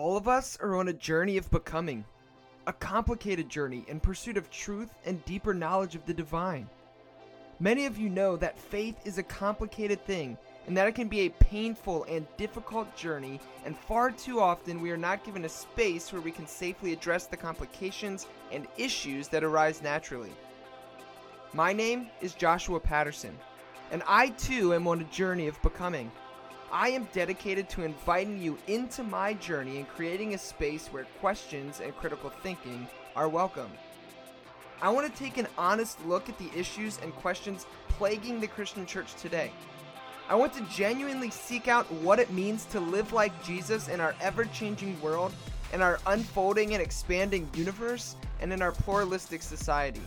All of us are on a journey of becoming, a complicated journey in pursuit of truth and deeper knowledge of the divine. Many of you know that faith is a complicated thing and that it can be a painful and difficult journey, and far too often we are not given a space where we can safely address the complications and issues that arise naturally. My name is Joshua Patterson, and I too am on a journey of becoming. I am dedicated to inviting you into my journey and creating a space where questions and critical thinking are welcome. I want to take an honest look at the issues and questions plaguing the Christian church today. I want to genuinely seek out what it means to live like Jesus in our ever changing world, in our unfolding and expanding universe, and in our pluralistic society.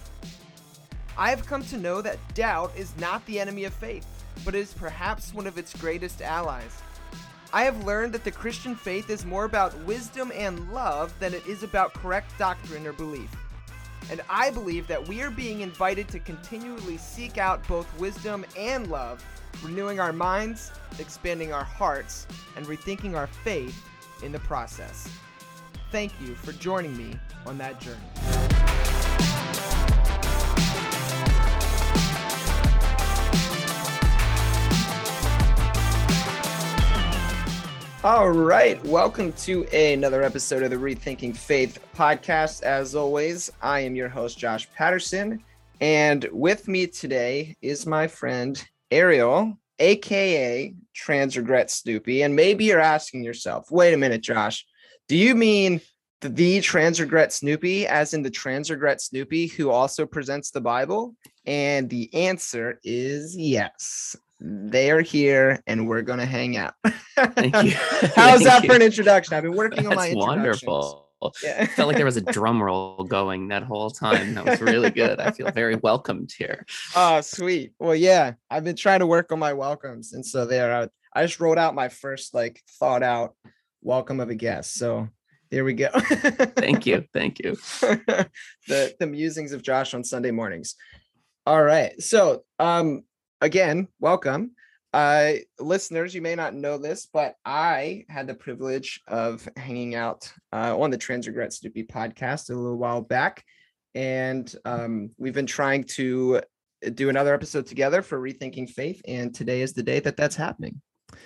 I have come to know that doubt is not the enemy of faith but is perhaps one of its greatest allies. I have learned that the Christian faith is more about wisdom and love than it is about correct doctrine or belief. And I believe that we are being invited to continually seek out both wisdom and love, renewing our minds, expanding our hearts, and rethinking our faith in the process. Thank you for joining me on that journey. All right, welcome to another episode of the Rethinking Faith podcast. As always, I am your host, Josh Patterson, and with me today is my friend Ariel, aka Trans Regret Snoopy. And maybe you're asking yourself, wait a minute, Josh, do you mean the, the Trans Regret Snoopy, as in the Trans Regret Snoopy who also presents the Bible? And the answer is yes they are here and we're gonna hang out. Thank you. How's Thank that you. for an introduction? I've been working on my wonderful. Yeah. felt like there was a drum roll going that whole time. That was really good. I feel very welcomed here. Oh, sweet. Well, yeah, I've been trying to work on my welcomes, and so there, I, I just wrote out my first like thought out welcome of a guest. So there we go. Thank you. Thank you. the the musings of Josh on Sunday mornings. All right. So um again, welcome. Uh, listeners, you may not know this, but I had the privilege of hanging out uh, on the Trans Regret Snoopy podcast a little while back. And um, we've been trying to do another episode together for Rethinking Faith. And today is the day that that's happening.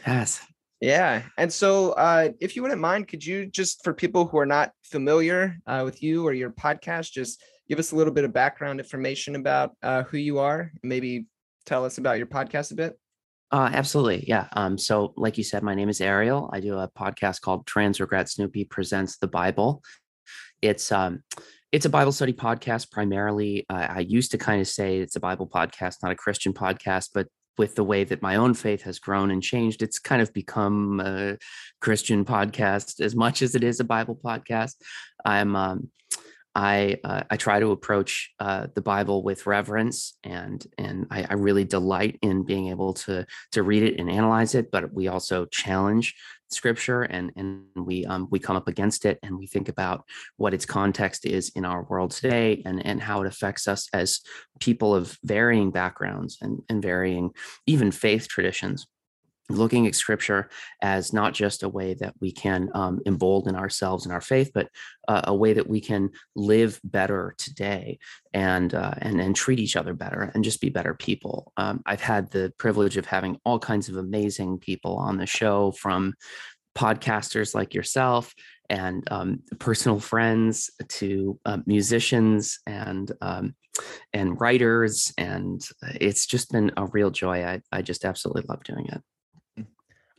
Yes. Yeah. And so, uh, if you wouldn't mind, could you just, for people who are not familiar uh, with you or your podcast, just give us a little bit of background information about uh, who you are, maybe tell us about your podcast a bit? Uh, absolutely. Yeah. Um, so, like you said, my name is Ariel. I do a podcast called Trans Regret Snoopy Presents the Bible. It's um, it's a Bible study podcast primarily. Uh, I used to kind of say it's a Bible podcast, not a Christian podcast, but with the way that my own faith has grown and changed, it's kind of become a Christian podcast as much as it is a Bible podcast. I'm um, I uh, I try to approach uh, the Bible with reverence, and and I, I, really delight in being able to to read it and analyze it. But we also challenge Scripture, and and we um, we come up against it, and we think about what its context is in our world today, and and how it affects us as people of varying backgrounds and and varying even faith traditions looking at scripture as not just a way that we can um, embolden ourselves in our faith, but uh, a way that we can live better today and uh, and and treat each other better and just be better people. Um, I've had the privilege of having all kinds of amazing people on the show, from podcasters like yourself and um, personal friends to uh, musicians and um, and writers, and it's just been a real joy. I I just absolutely love doing it.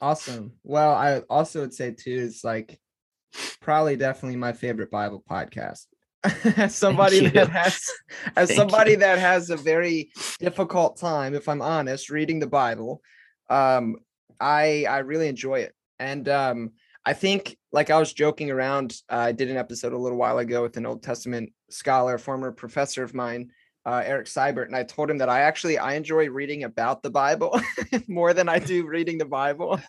Awesome. Well, I also would say too, is like probably definitely my favorite Bible podcast. as somebody that has as Thank somebody you. that has a very difficult time, if I'm honest, reading the Bible, um, I I really enjoy it. And um I think like I was joking around, uh, I did an episode a little while ago with an Old Testament scholar, former professor of mine, uh, Eric Seibert, and I told him that I actually I enjoy reading about the Bible more than I do reading the Bible.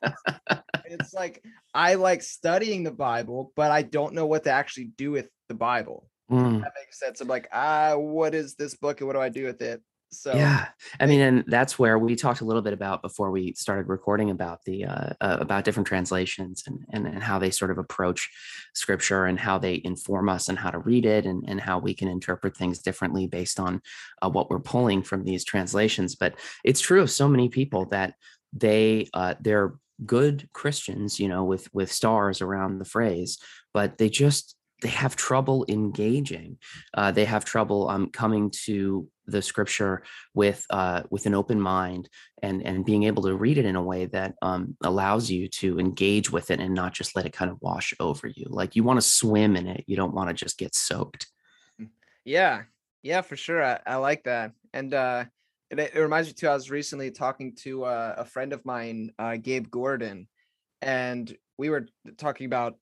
it's like I like studying the Bible, but I don't know what to actually do with the Bible. Mm. That makes sense. I'm like, ah, what is this book and what do I do with it? So yeah, I mean, and that's where we talked a little bit about before we started recording about the uh, uh, about different translations and, and and how they sort of approach scripture and how they inform us and how to read it and and how we can interpret things differently based on uh, what we're pulling from these translations. But it's true of so many people that they uh, they're good Christians, you know, with with stars around the phrase, but they just they have trouble engaging. Uh, they have trouble um, coming to the scripture with uh, with an open mind and and being able to read it in a way that um, allows you to engage with it and not just let it kind of wash over you. Like you want to swim in it. You don't want to just get soaked. Mm, yeah, yeah, for sure. I, I like that. And uh, it, it, reminds me too. I was recently talking to uh, a friend of mine, uh, Gabe Gordon, and we were talking about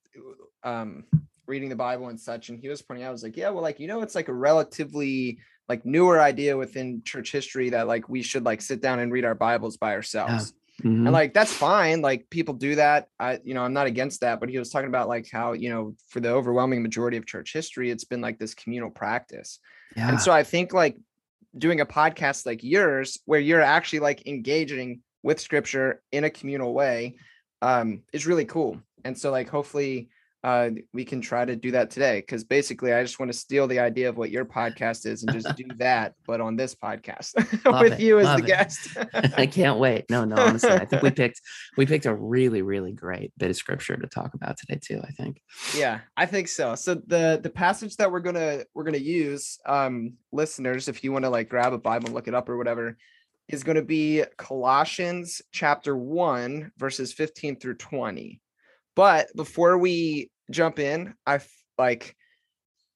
um, reading the Bible and such, and he was pointing out, I was like, yeah, well, like you know, it's like a relatively like newer idea within church history that like we should like sit down and read our Bibles by ourselves. Yeah. Mm-hmm. And like that's fine. Like people do that. I, you know, I'm not against that, but he was talking about like how, you know, for the overwhelming majority of church history, it's been like this communal practice. Yeah. And so I think like doing a podcast like yours, where you're actually like engaging with scripture in a communal way, um, is really cool. And so like hopefully uh, we can try to do that today because basically I just want to steal the idea of what your podcast is and just do that, but on this podcast with it, you as the it. guest. I can't wait. No, no, honestly, I think we picked we picked a really, really great bit of scripture to talk about today too. I think. Yeah, I think so. So the the passage that we're gonna we're gonna use, um, listeners, if you want to like grab a Bible and look it up or whatever, is going to be Colossians chapter one, verses 15 through 20. But before we jump in, I like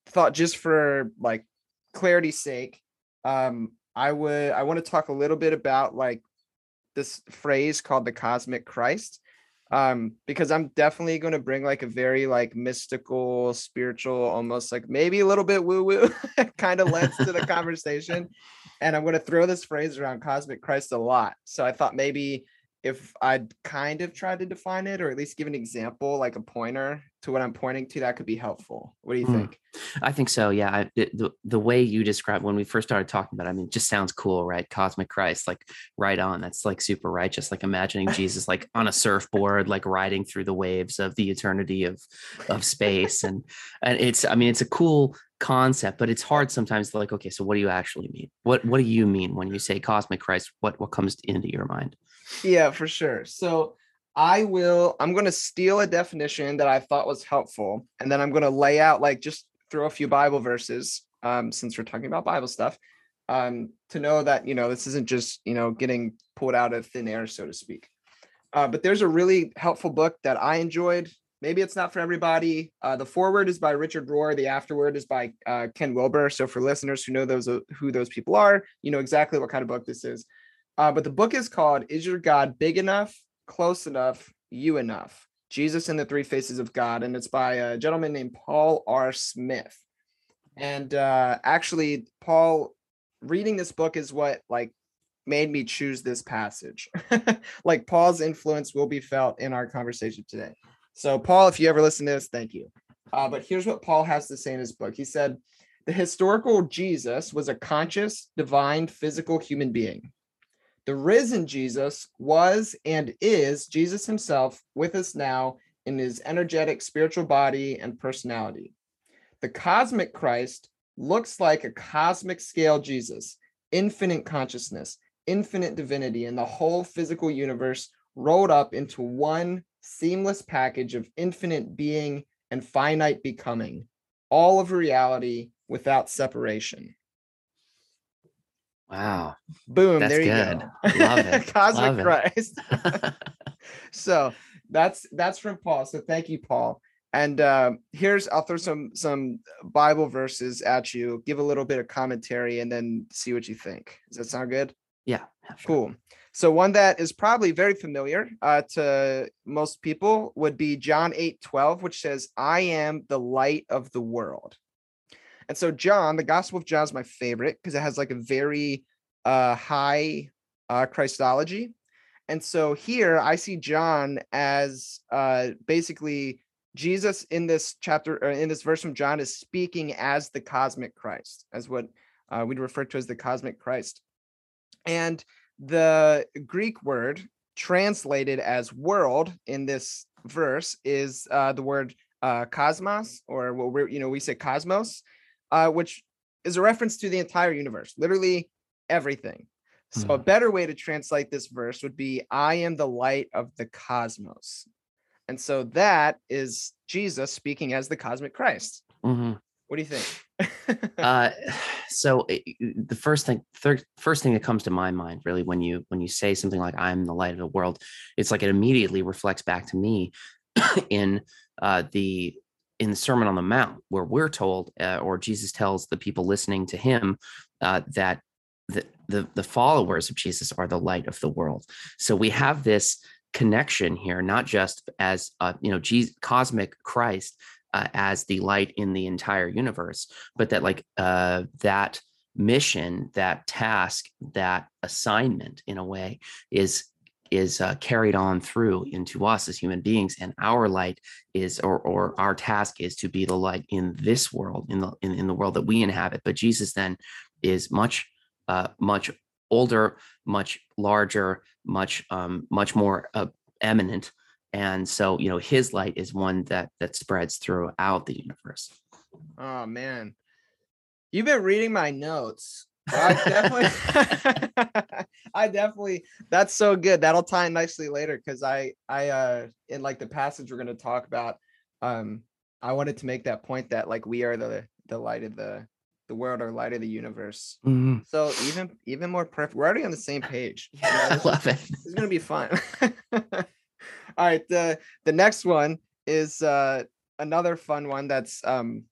thought just for like clarity's sake, um, I would I want to talk a little bit about like this phrase called the cosmic Christ. Um, because I'm definitely going to bring like a very like mystical, spiritual, almost like maybe a little bit woo-woo kind of lens to the conversation. And I'm going to throw this phrase around cosmic Christ a lot. So I thought maybe if I'd kind of try to define it or at least give an example, like a pointer to what I'm pointing to, that could be helpful. What do you mm. think? I think so. Yeah. I, the, the way you described when we first started talking about it, I mean, it just sounds cool, right? Cosmic Christ, like right on. That's like super righteous. Like imagining Jesus like on a surfboard, like riding through the waves of the eternity of of space. And and it's, I mean, it's a cool concept, but it's hard sometimes to like, okay, so what do you actually mean? What what do you mean when you say cosmic Christ? What what comes into your mind? Yeah, for sure. So I will, I'm going to steal a definition that I thought was helpful. And then I'm going to lay out, like, just throw a few Bible verses, um, since we're talking about Bible stuff, um, to know that, you know, this isn't just, you know, getting pulled out of thin air, so to speak. Uh, but there's a really helpful book that I enjoyed. Maybe it's not for everybody. Uh, the foreword is by Richard Rohr. The afterword is by uh, Ken Wilber. So for listeners who know those who those people are, you know exactly what kind of book this is. Uh, but the book is called Is Your God Big Enough, Close Enough, You Enough? Jesus and the Three Faces of God. And it's by a gentleman named Paul R. Smith. And uh, actually, Paul, reading this book is what like made me choose this passage. like Paul's influence will be felt in our conversation today. So, Paul, if you ever listen to this, thank you. Uh, but here's what Paul has to say in his book. He said, The historical Jesus was a conscious, divine, physical human being. The risen Jesus was and is Jesus himself with us now in his energetic spiritual body and personality. The cosmic Christ looks like a cosmic scale Jesus, infinite consciousness, infinite divinity, and the whole physical universe rolled up into one seamless package of infinite being and finite becoming, all of reality without separation. Wow. Boom. That's there you good. go. Love it. Cosmic Love Christ. It. so that's that's from Paul. So thank you, Paul. And uh, here's I'll throw some some Bible verses at you, give a little bit of commentary, and then see what you think. Does that sound good? Yeah. Sure. Cool. So one that is probably very familiar uh, to most people would be John 8 12, which says, I am the light of the world. And so John, the Gospel of John is my favorite because it has like a very uh, high uh, Christology. And so here I see John as uh, basically Jesus in this chapter or in this verse from John is speaking as the cosmic Christ, as what uh, we'd refer to as the cosmic Christ. And the Greek word translated as world in this verse is uh, the word uh, cosmos, or what we're, you know, we say cosmos, uh, which is a reference to the entire universe, literally everything. So mm-hmm. a better way to translate this verse would be, I am the light of the cosmos. And so that is Jesus speaking as the cosmic Christ. Mm-hmm. What do you think? uh, so it, the first thing, third, first thing that comes to my mind, really, when you when you say something like "I'm the light of the world," it's like it immediately reflects back to me in uh, the in the Sermon on the Mount, where we're told, uh, or Jesus tells the people listening to him, uh, that the, the the followers of Jesus are the light of the world. So we have this connection here, not just as uh, you know, Jesus, cosmic Christ, uh, as the light in the entire universe, but that like uh, that mission, that task, that assignment, in a way, is is uh, carried on through into us as human beings, and our light is, or or our task is to be the light in this world, in the in, in the world that we inhabit. But Jesus then is much uh, much older, much larger, much um, much more uh, eminent. And so you know his light is one that that spreads throughout the universe. Oh man. You've been reading my notes I definitely I definitely that's so good. That'll tie in nicely later because I I uh in like the passage we're gonna talk about, um I wanted to make that point that like we are the the light of the the world or light of the universe. Mm-hmm. So even even more perfect. We're already on the same page. Yeah, I love it. It's gonna be fun. All right, the the next one is uh another fun one that's um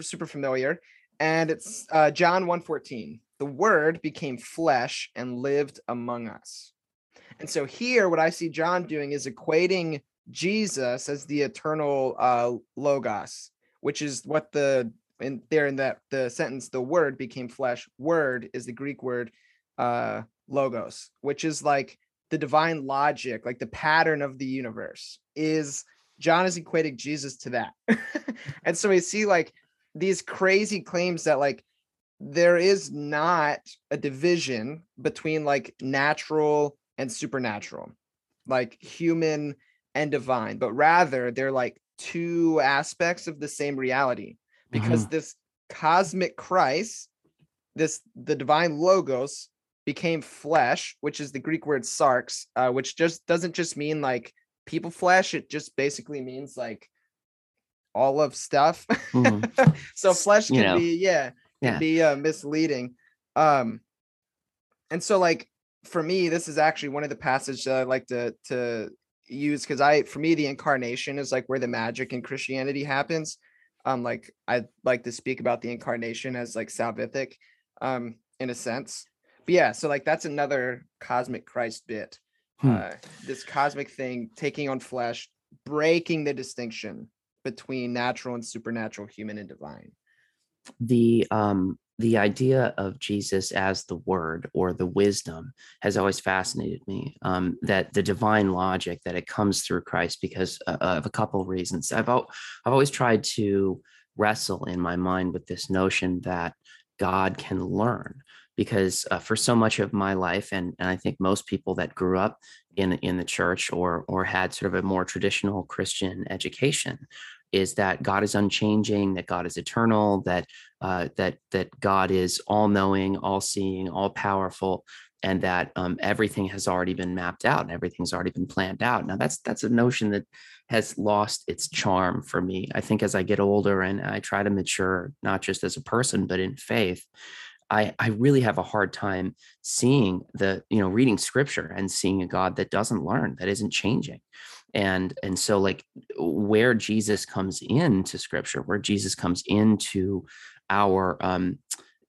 super familiar, and it's uh John 1:14. The word became flesh and lived among us. And so here, what I see John doing is equating Jesus as the eternal uh, logos, which is what the in there in that the sentence, the word became flesh. Word is the Greek word uh, logos, which is like the divine logic, like the pattern of the universe, is John is equating Jesus to that. and so we see like these crazy claims that like there is not a division between like natural and supernatural, like human and divine, but rather they're like two aspects of the same reality because mm-hmm. this cosmic Christ, this the divine logos became flesh, which is the Greek word sarx, uh, which just doesn't just mean like people flesh. It just basically means like all of stuff. Mm-hmm. so flesh can you know, be yeah, can yeah. be uh, misleading. Um, and so like for me, this is actually one of the passages that I like to to use because I for me the incarnation is like where the magic in Christianity happens. Um, like I like to speak about the incarnation as like salvific, um, in a sense but yeah, so like that's another cosmic Christ bit. Hmm. Uh, this cosmic thing taking on flesh, breaking the distinction between natural and supernatural, human and divine. The um the idea of Jesus as the word or the wisdom has always fascinated me. Um, that the divine logic that it comes through Christ because uh, of a couple of reasons. I've I've always tried to wrestle in my mind with this notion that God can learn because uh, for so much of my life and, and i think most people that grew up in in the church or or had sort of a more traditional christian education is that god is unchanging that god is eternal that uh, that that god is all knowing all seeing all powerful and that um, everything has already been mapped out and everything's already been planned out now that's that's a notion that has lost its charm for me i think as i get older and i try to mature not just as a person but in faith I, I really have a hard time seeing the, you know, reading scripture and seeing a God that doesn't learn, that isn't changing. And and so like where Jesus comes into scripture, where Jesus comes into our um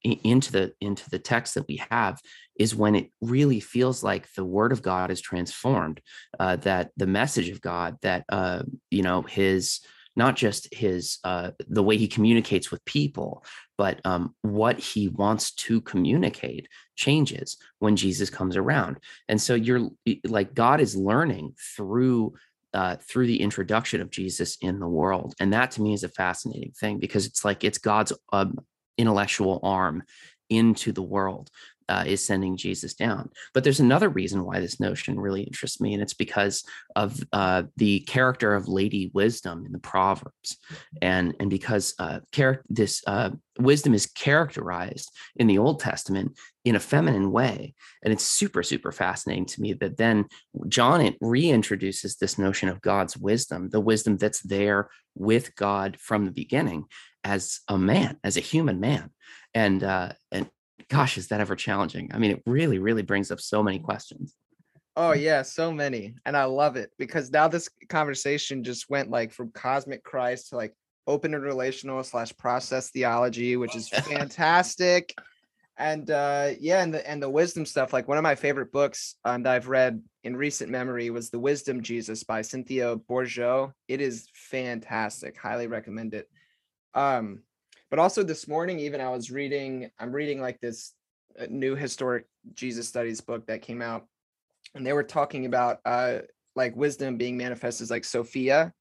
into the into the text that we have is when it really feels like the word of god is transformed uh, that the message of god that uh, you know his not just his uh, the way he communicates with people but um, what he wants to communicate changes when jesus comes around. And so you're like god is learning through uh, through the introduction of jesus in the world. And that to me is a fascinating thing because it's like it's god's um, intellectual arm into the world uh, is sending Jesus down. But there's another reason why this notion really interests me, and it's because of uh, the character of Lady Wisdom in the Proverbs, and and because uh, char- this uh, wisdom is characterized in the Old Testament in a feminine way, and it's super super fascinating to me that then John reintroduces this notion of God's wisdom, the wisdom that's there with God from the beginning, as a man, as a human man, and uh, and gosh, is that ever challenging? I mean, it really, really brings up so many questions. Oh yeah, so many. And I love it because now this conversation just went like from cosmic Christ to like open and relational slash process theology, which is fantastic. and uh yeah, and the and the wisdom stuff, like one of my favorite books um, that I've read in recent memory was The Wisdom Jesus by Cynthia Bourgeault. It is fantastic. Highly recommend it. Um, but also this morning even i was reading i'm reading like this uh, new historic jesus studies book that came out and they were talking about uh like wisdom being manifested as like sophia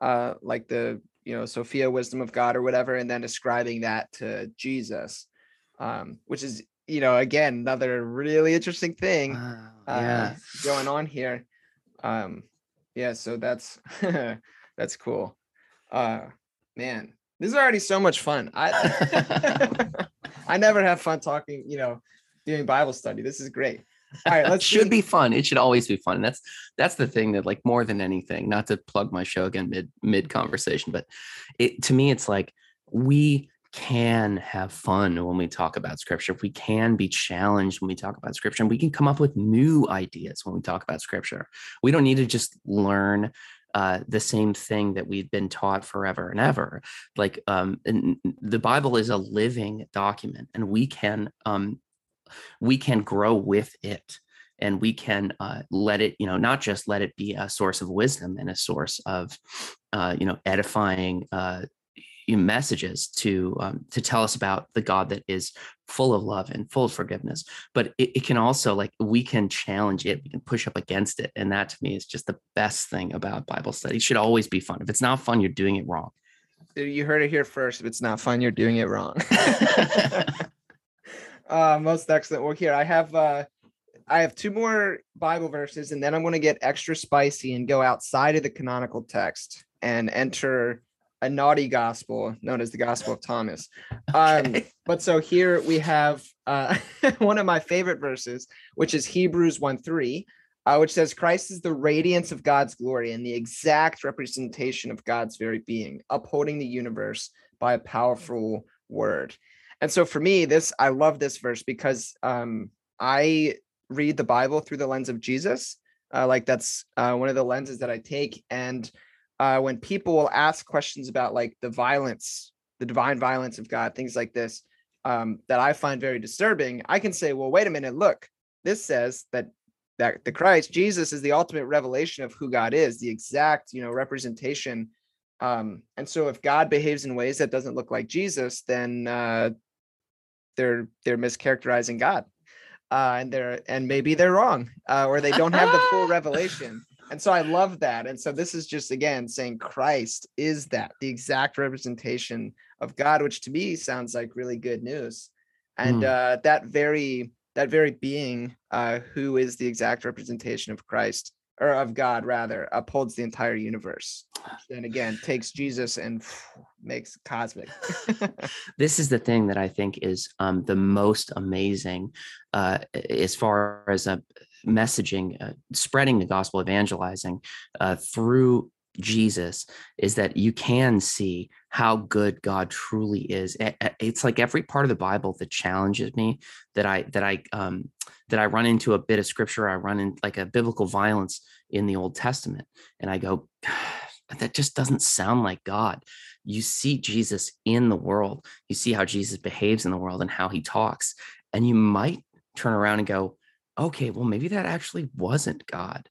uh like the you know sophia wisdom of god or whatever and then ascribing that to jesus um which is you know again another really interesting thing wow, yeah. uh, going on here um yeah so that's that's cool uh man this is already so much fun. I I never have fun talking, you know, doing Bible study. This is great. All right, let's should be fun. It should always be fun. And that's that's the thing that like more than anything, not to plug my show again mid mid conversation, but it to me it's like we can have fun when we talk about scripture. We can be challenged when we talk about scripture. And we can come up with new ideas when we talk about scripture. We don't need to just learn uh, the same thing that we've been taught forever and ever. Like um, the Bible is a living document, and we can um, we can grow with it, and we can uh, let it, you know, not just let it be a source of wisdom and a source of, uh, you know, edifying uh, messages to um, to tell us about the God that is full of love and full of forgiveness. But it, it, can also like we can challenge it, we can push up against it, and that to me is just the best thing about Bible study. It should always be fun. If it's not fun, you're doing it wrong. You heard it here first. If it's not fun, you're doing it wrong. uh, most excellent. Well, here I have. Uh, I have two more Bible verses, and then I'm going to get extra spicy and go outside of the canonical text and enter a naughty gospel known as the Gospel of Thomas. Um. But so here we have uh, one of my favorite verses, which is Hebrews 1 3, uh, which says, Christ is the radiance of God's glory and the exact representation of God's very being, upholding the universe by a powerful word. And so for me, this, I love this verse because um, I read the Bible through the lens of Jesus. Uh, like that's uh, one of the lenses that I take. And uh, when people will ask questions about like the violence, the divine violence of God, things like this, um, that I find very disturbing, I can say, well, wait a minute, look, this says that that the Christ, Jesus, is the ultimate revelation of who God is, the exact, you know, representation. Um, and so if God behaves in ways that doesn't look like Jesus, then uh, they're they're mischaracterizing God. Uh, and they're and maybe they're wrong, uh, or they don't have the full revelation. And so I love that. And so this is just again saying Christ is that the exact representation of God, which to me sounds like really good news. And mm. uh, that very that very being uh, who is the exact representation of Christ or of God rather upholds the entire universe. And again, takes Jesus and makes cosmic. this is the thing that I think is um, the most amazing uh, as far as a messaging, uh, spreading the gospel, evangelizing uh, through Jesus is that you can see how good God truly is. It's like every part of the Bible that challenges me that I that I um that I run into a bit of scripture, I run in like a biblical violence in the Old Testament, and I go, that just doesn't sound like God. You see Jesus in the world, you see how Jesus behaves in the world and how he talks, and you might turn around and go, okay, well, maybe that actually wasn't God.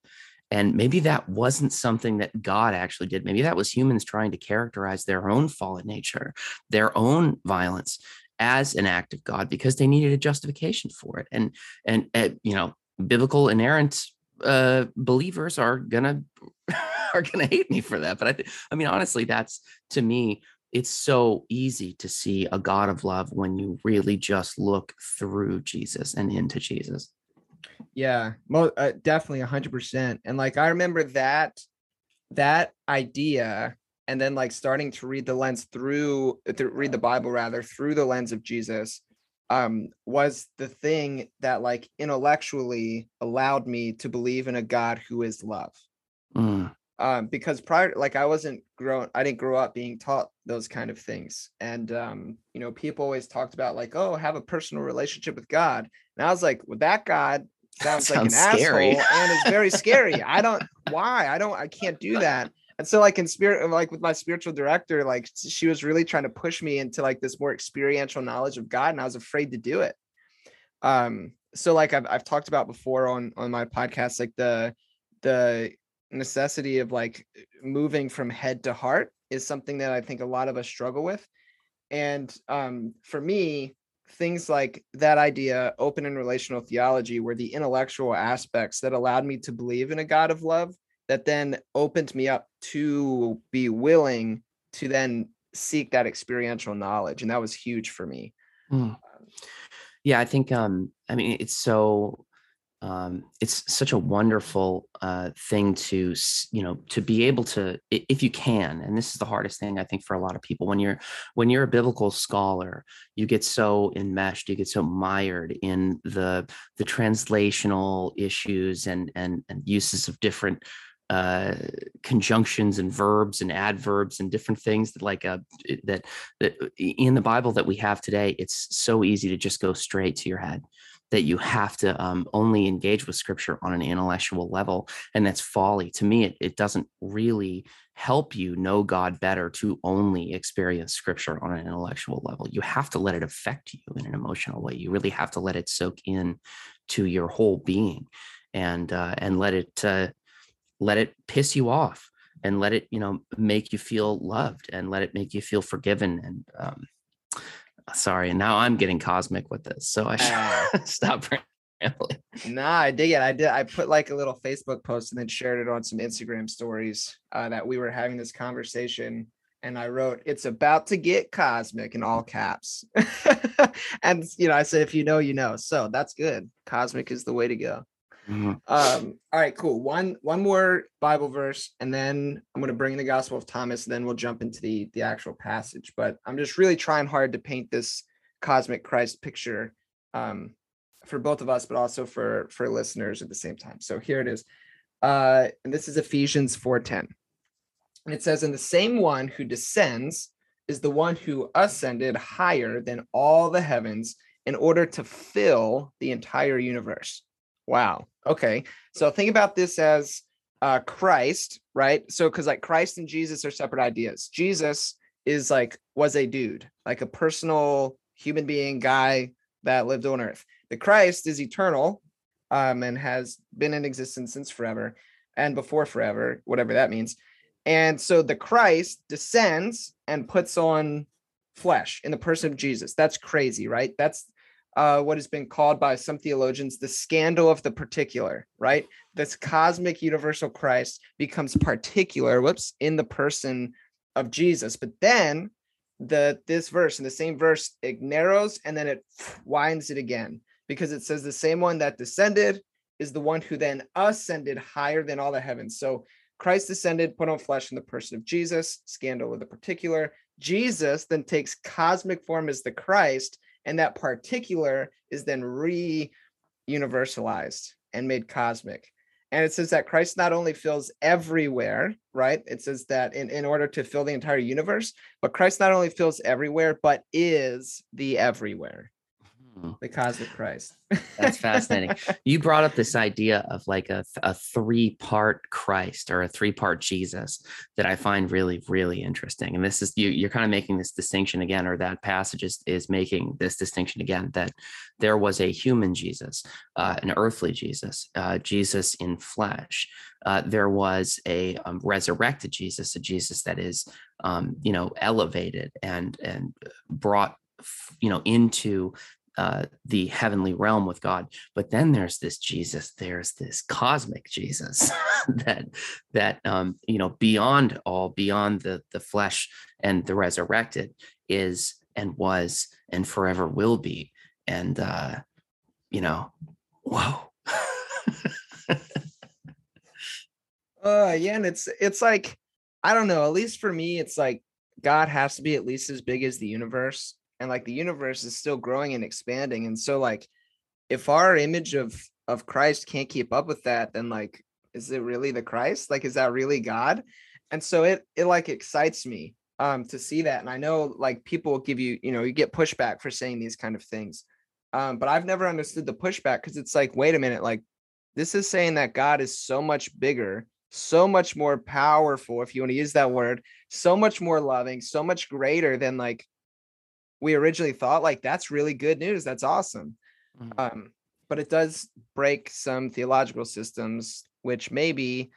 And maybe that wasn't something that God actually did. Maybe that was humans trying to characterize their own fallen nature, their own violence as an act of God because they needed a justification for it. And and uh, you know, biblical inerrant uh, believers are gonna are gonna hate me for that. But I, th- I mean, honestly, that's to me it's so easy to see a God of love when you really just look through Jesus and into Jesus. Yeah, mo- uh, definitely hundred percent. And like I remember that that idea, and then like starting to read the lens through to read the Bible rather through the lens of Jesus, um, was the thing that like intellectually allowed me to believe in a God who is love. Mm, Um, because prior, like I wasn't grown, I didn't grow up being taught those kind of things. And um, you know, people always talked about like, oh, have a personal relationship with God. And I was like, well, that God sounds, like an scary. asshole and it's very scary. I don't why I don't I can't do that. And so like in spirit like with my spiritual director, like she was really trying to push me into like this more experiential knowledge of God, and I was afraid to do it. Um, so like I've I've talked about before on on my podcast, like the the necessity of like moving from head to heart is something that I think a lot of us struggle with. And um, for me, things like that idea, open and relational theology, were the intellectual aspects that allowed me to believe in a God of love that then opened me up to be willing to then seek that experiential knowledge. And that was huge for me. mm. Yeah, I think um I mean it's so um it's such a wonderful uh thing to you know to be able to if you can and this is the hardest thing I think for a lot of people when you're when you're a biblical scholar you get so enmeshed you get so mired in the the translational issues and and and uses of different uh conjunctions and verbs and adverbs and different things that like uh that that in the bible that we have today it's so easy to just go straight to your head that you have to um, only engage with scripture on an intellectual level and that's folly. To me it, it doesn't really help you know god better to only experience scripture on an intellectual level. You have to let it affect you in an emotional way. You really have to let it soak in to your whole being and uh, and let it uh, let it piss you off and let it you know make you feel loved and let it make you feel forgiven and um sorry and now i'm getting cosmic with this so i Ah. should stop rambling Nah, I dig it. I did. I put like a little Facebook post and then shared it on some Instagram stories uh, that we were having this conversation. And I wrote, "It's about to get cosmic" in all caps. and you know, I said, "If you know, you know." So that's good. Cosmic is the way to go. Mhm. Um, all right, cool. One one more Bible verse, and then I'm gonna bring in the Gospel of Thomas, and then we'll jump into the the actual passage. But I'm just really trying hard to paint this cosmic Christ picture um, for both of us, but also for for listeners at the same time. So here it is, uh, and this is Ephesians 4:10, and it says, "And the same one who descends is the one who ascended higher than all the heavens in order to fill the entire universe." Wow. Okay. So think about this as uh Christ, right? So because like Christ and Jesus are separate ideas. Jesus is like was a dude, like a personal human being guy that lived on earth. The Christ is eternal um and has been in existence since forever and before forever, whatever that means. And so the Christ descends and puts on flesh in the person of Jesus. That's crazy, right? That's uh, what has been called by some theologians the scandal of the particular, right? This cosmic universal Christ becomes particular, whoops, in the person of Jesus. But then the this verse in the same verse it narrows and then it winds it again because it says the same one that descended is the one who then ascended higher than all the heavens. So Christ descended, put on flesh in the person of Jesus, scandal of the particular. Jesus then takes cosmic form as the Christ and that particular is then re-universalized and made cosmic and it says that christ not only fills everywhere right it says that in, in order to fill the entire universe but christ not only fills everywhere but is the everywhere. The cosmic christ That's fascinating. you brought up this idea of like a, a three part Christ or a three part Jesus that I find really, really interesting. And this is you, you're kind of making this distinction again, or that passage is, is making this distinction again that there was a human Jesus, uh, an earthly Jesus, uh, Jesus in flesh. Uh, there was a um, resurrected Jesus, a Jesus that is, um, you know, elevated and and brought, you know, into uh, the heavenly realm with God. But then there's this Jesus, there's this cosmic Jesus that that um, you know beyond all, beyond the the flesh and the resurrected is and was and forever will be. And uh, you know, whoa. uh yeah, and it's it's like I don't know, at least for me, it's like God has to be at least as big as the universe and like the universe is still growing and expanding and so like if our image of of christ can't keep up with that then like is it really the christ? Like is that really god? And so it it like excites me um to see that and i know like people give you you know you get pushback for saying these kind of things um but i've never understood the pushback because it's like wait a minute like this is saying that god is so much bigger so much more powerful if you want to use that word so much more loving so much greater than like we originally thought like that's really good news that's awesome mm-hmm. um, but it does break some theological systems which maybe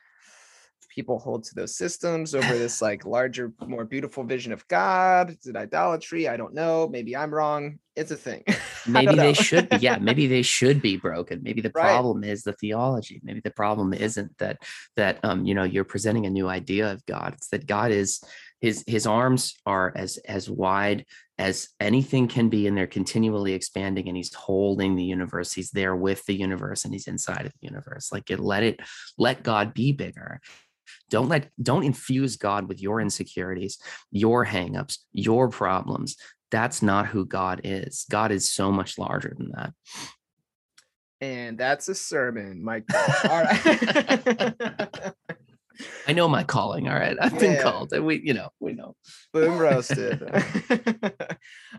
people hold to those systems over this like larger more beautiful vision of god is it idolatry i don't know maybe i'm wrong it's a thing maybe they should be yeah maybe they should be broken maybe the right. problem is the theology maybe the problem isn't that that um you know you're presenting a new idea of god it's that god is his his arms are as as wide as anything can be and they're continually expanding and he's holding the universe. He's there with the universe and he's inside of the universe. Like it, let it let god be bigger. Don't let don't infuse god with your insecurities your hangups your problems. That's not who god is. God is so much larger than that. And that's a sermon mike all right I know my calling. All right. I've been called. And we, you know, we know. Boom roasted. all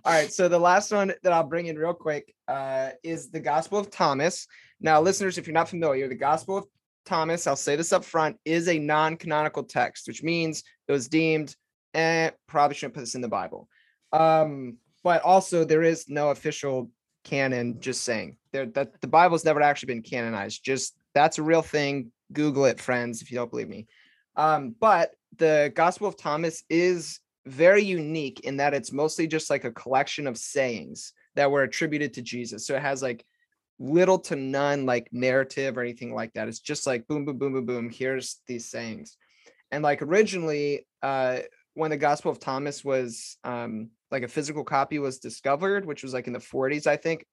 right. So the last one that I'll bring in real quick uh, is the Gospel of Thomas. Now, listeners, if you're not familiar, the Gospel of Thomas, I'll say this up front, is a non-canonical text, which means it was deemed, eh, probably shouldn't put this in the Bible. Um, but also there is no official canon, just saying. There that the Bible's never actually been canonized. Just that's a real thing. Google it, friends, if you don't believe me. Um, but the Gospel of Thomas is very unique in that it's mostly just like a collection of sayings that were attributed to Jesus. So it has like little to none like narrative or anything like that. It's just like boom, boom, boom, boom, boom. Here's these sayings. And like originally, uh, when the Gospel of Thomas was um, like a physical copy was discovered, which was like in the 40s, I think,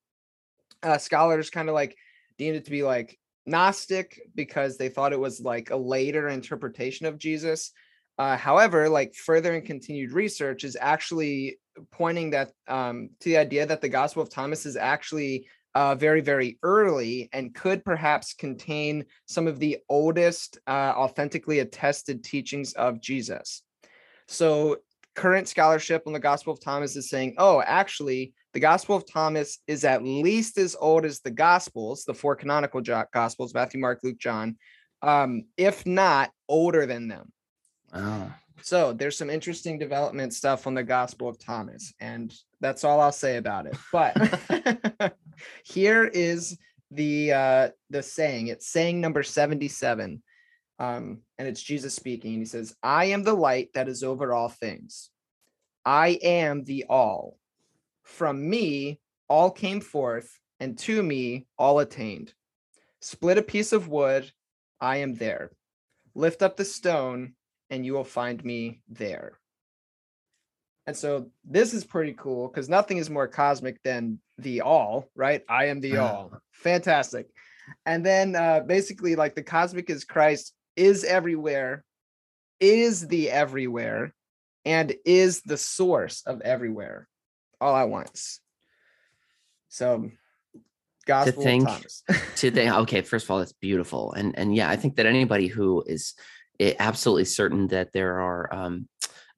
uh, scholars kind of like deemed it to be like Gnostic because they thought it was like a later interpretation of Jesus. Uh, however, like further and continued research is actually pointing that um, to the idea that the Gospel of Thomas is actually uh, very, very early and could perhaps contain some of the oldest uh, authentically attested teachings of Jesus. So, current scholarship on the Gospel of Thomas is saying, oh, actually, the Gospel of Thomas is at least as old as the Gospels, the four canonical Gospels Matthew, Mark, Luke, John, um, if not older than them. Oh. So there's some interesting development stuff on the Gospel of Thomas, and that's all I'll say about it. But here is the uh, the saying. It's saying number 77. Um, and it's Jesus speaking. He says, I am the light that is over all things. I am the all. From me, all came forth, and to me, all attained. Split a piece of wood, I am there. Lift up the stone, and you will find me there. And so this is pretty cool because nothing is more cosmic than the all, right? I am the all. Fantastic. And then uh, basically, like the cosmic is Christ is everywhere, is the everywhere, and is the source of everywhere all at once. So gospel to think to think okay first of all that's beautiful and and yeah i think that anybody who is eh, absolutely certain that there are um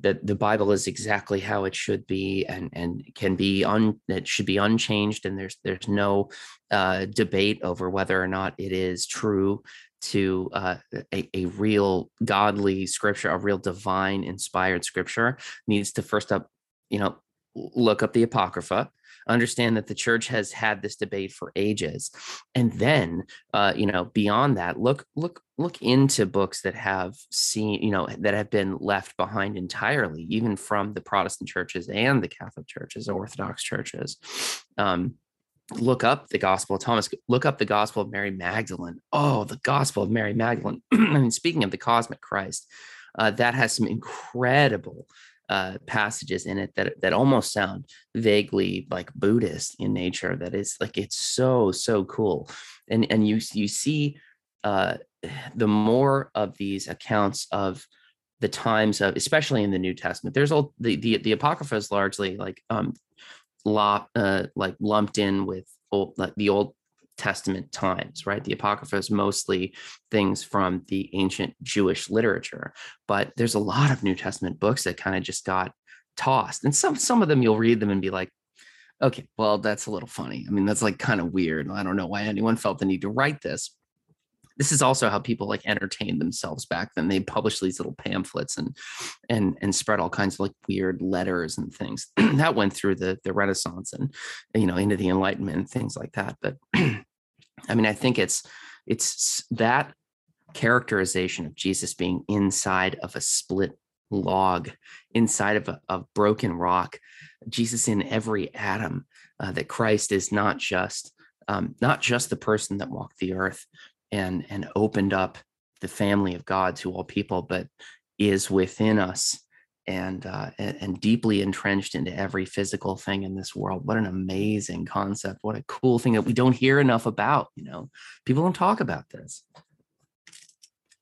that the bible is exactly how it should be and and can be un it should be unchanged and there's there's no uh debate over whether or not it is true to uh, a, a real godly scripture a real divine inspired scripture needs to first up you know look up the apocrypha understand that the church has had this debate for ages and then uh, you know beyond that look look look into books that have seen you know that have been left behind entirely even from the protestant churches and the catholic churches orthodox churches um, look up the Gospel of Thomas, look up the Gospel of Mary Magdalene. Oh, the Gospel of Mary Magdalene. I mean, speaking of the cosmic Christ, uh, that has some incredible uh, passages in it that that almost sound vaguely like Buddhist in nature. That is like it's so so cool, and and you you see uh, the more of these accounts of the times of especially in the New Testament. There's all the the, the apocrypha is largely like um lop, uh, like lumped in with old, like the Old Testament times, right? The Apocrypha is mostly things from the ancient Jewish literature, but there's a lot of New Testament books that kind of just got tossed. And some some of them you'll read them and be like, okay, well, that's a little funny. I mean, that's like kind of weird. I don't know why anyone felt the need to write this this is also how people like entertained themselves back then. They published these little pamphlets and and and spread all kinds of like weird letters and things. That went through the the renaissance and you know into the enlightenment and things like that. But i mean i think it's it's that characterization of jesus being inside of a split log inside of a, a broken rock jesus in every atom uh, that christ is not just um, not just the person that walked the earth and and opened up the family of God to all people, but is within us and, uh, and deeply entrenched into every physical thing in this world. What an amazing concept! What a cool thing that we don't hear enough about. You know, people don't talk about this.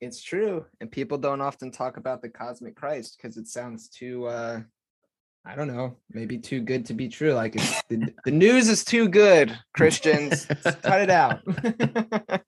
It's true, and people don't often talk about the cosmic Christ because it sounds too. uh I don't know, maybe too good to be true. Like the, the news is too good, Christians. cut it out.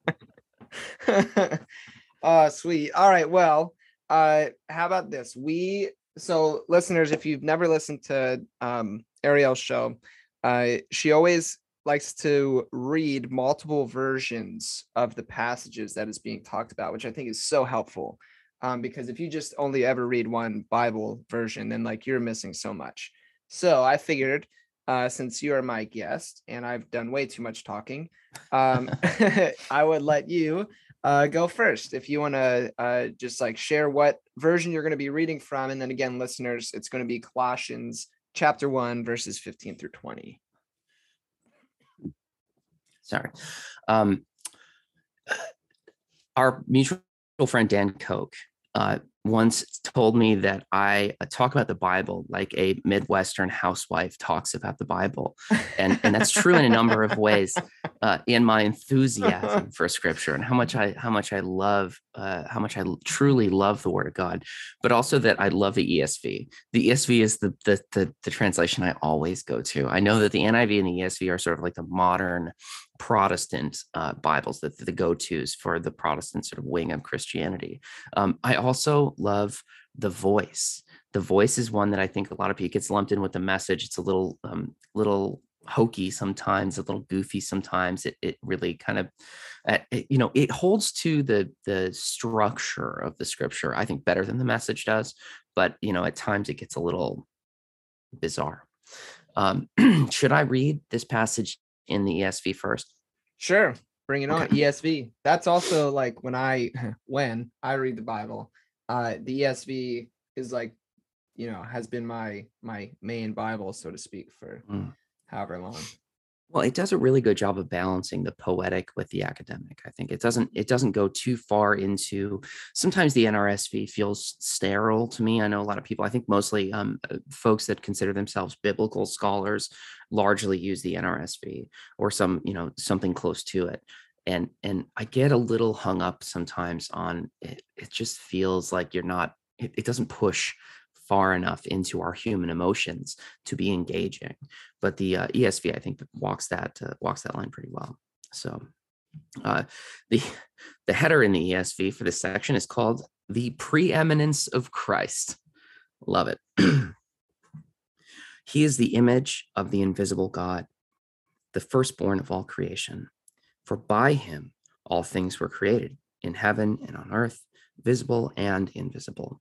oh, sweet. All right. Well, uh, how about this? We so listeners, if you've never listened to um Ariel's show, uh, she always likes to read multiple versions of the passages that is being talked about, which I think is so helpful. Um, because if you just only ever read one Bible version, then like you're missing so much. So I figured, uh, since you are my guest and I've done way too much talking, um, I would let you uh, go first if you want to uh, just like share what version you're going to be reading from. And then again, listeners, it's going to be Colossians chapter 1, verses 15 through 20. Sorry. Um, our mutual friend Dan Koch uh, once told me that I uh, talk about the Bible like a Midwestern housewife talks about the Bible. And, and that's true in a number of ways uh, in my enthusiasm for scripture and how much I, how much I love, uh, how much I truly love the word of God, but also that I love the ESV. The ESV is the, the, the, the translation I always go to. I know that the NIV and the ESV are sort of like the modern Protestant uh, Bibles, the, the go tos for the Protestant sort of wing of Christianity. Um, I also love the voice. The voice is one that I think a lot of people gets lumped in with the message. It's a little, um, little hokey sometimes, a little goofy sometimes. It, it really kind of, uh, it, you know, it holds to the the structure of the scripture. I think better than the message does, but you know, at times it gets a little bizarre. Um, should I read this passage in the ESV first? Sure. Bring it on. ESV. That's also like when I when I read the Bible, uh the ESV is like, you know, has been my my main Bible, so to speak, for mm. however long. Well, it does a really good job of balancing the poetic with the academic. I think it doesn't it doesn't go too far into. Sometimes the NRSV feels sterile to me. I know a lot of people. I think mostly um, uh, folks that consider themselves biblical scholars largely use the NRSV or some you know something close to it. And and I get a little hung up sometimes on it. It just feels like you're not. It, it doesn't push far enough into our human emotions to be engaging. But the uh, ESV, I think, walks that uh, walks that line pretty well. So uh, the the header in the ESV for this section is called "The Preeminence of Christ." Love it. he is the image of the invisible God, the firstborn of all creation. For by him all things were created in heaven and on earth, visible and invisible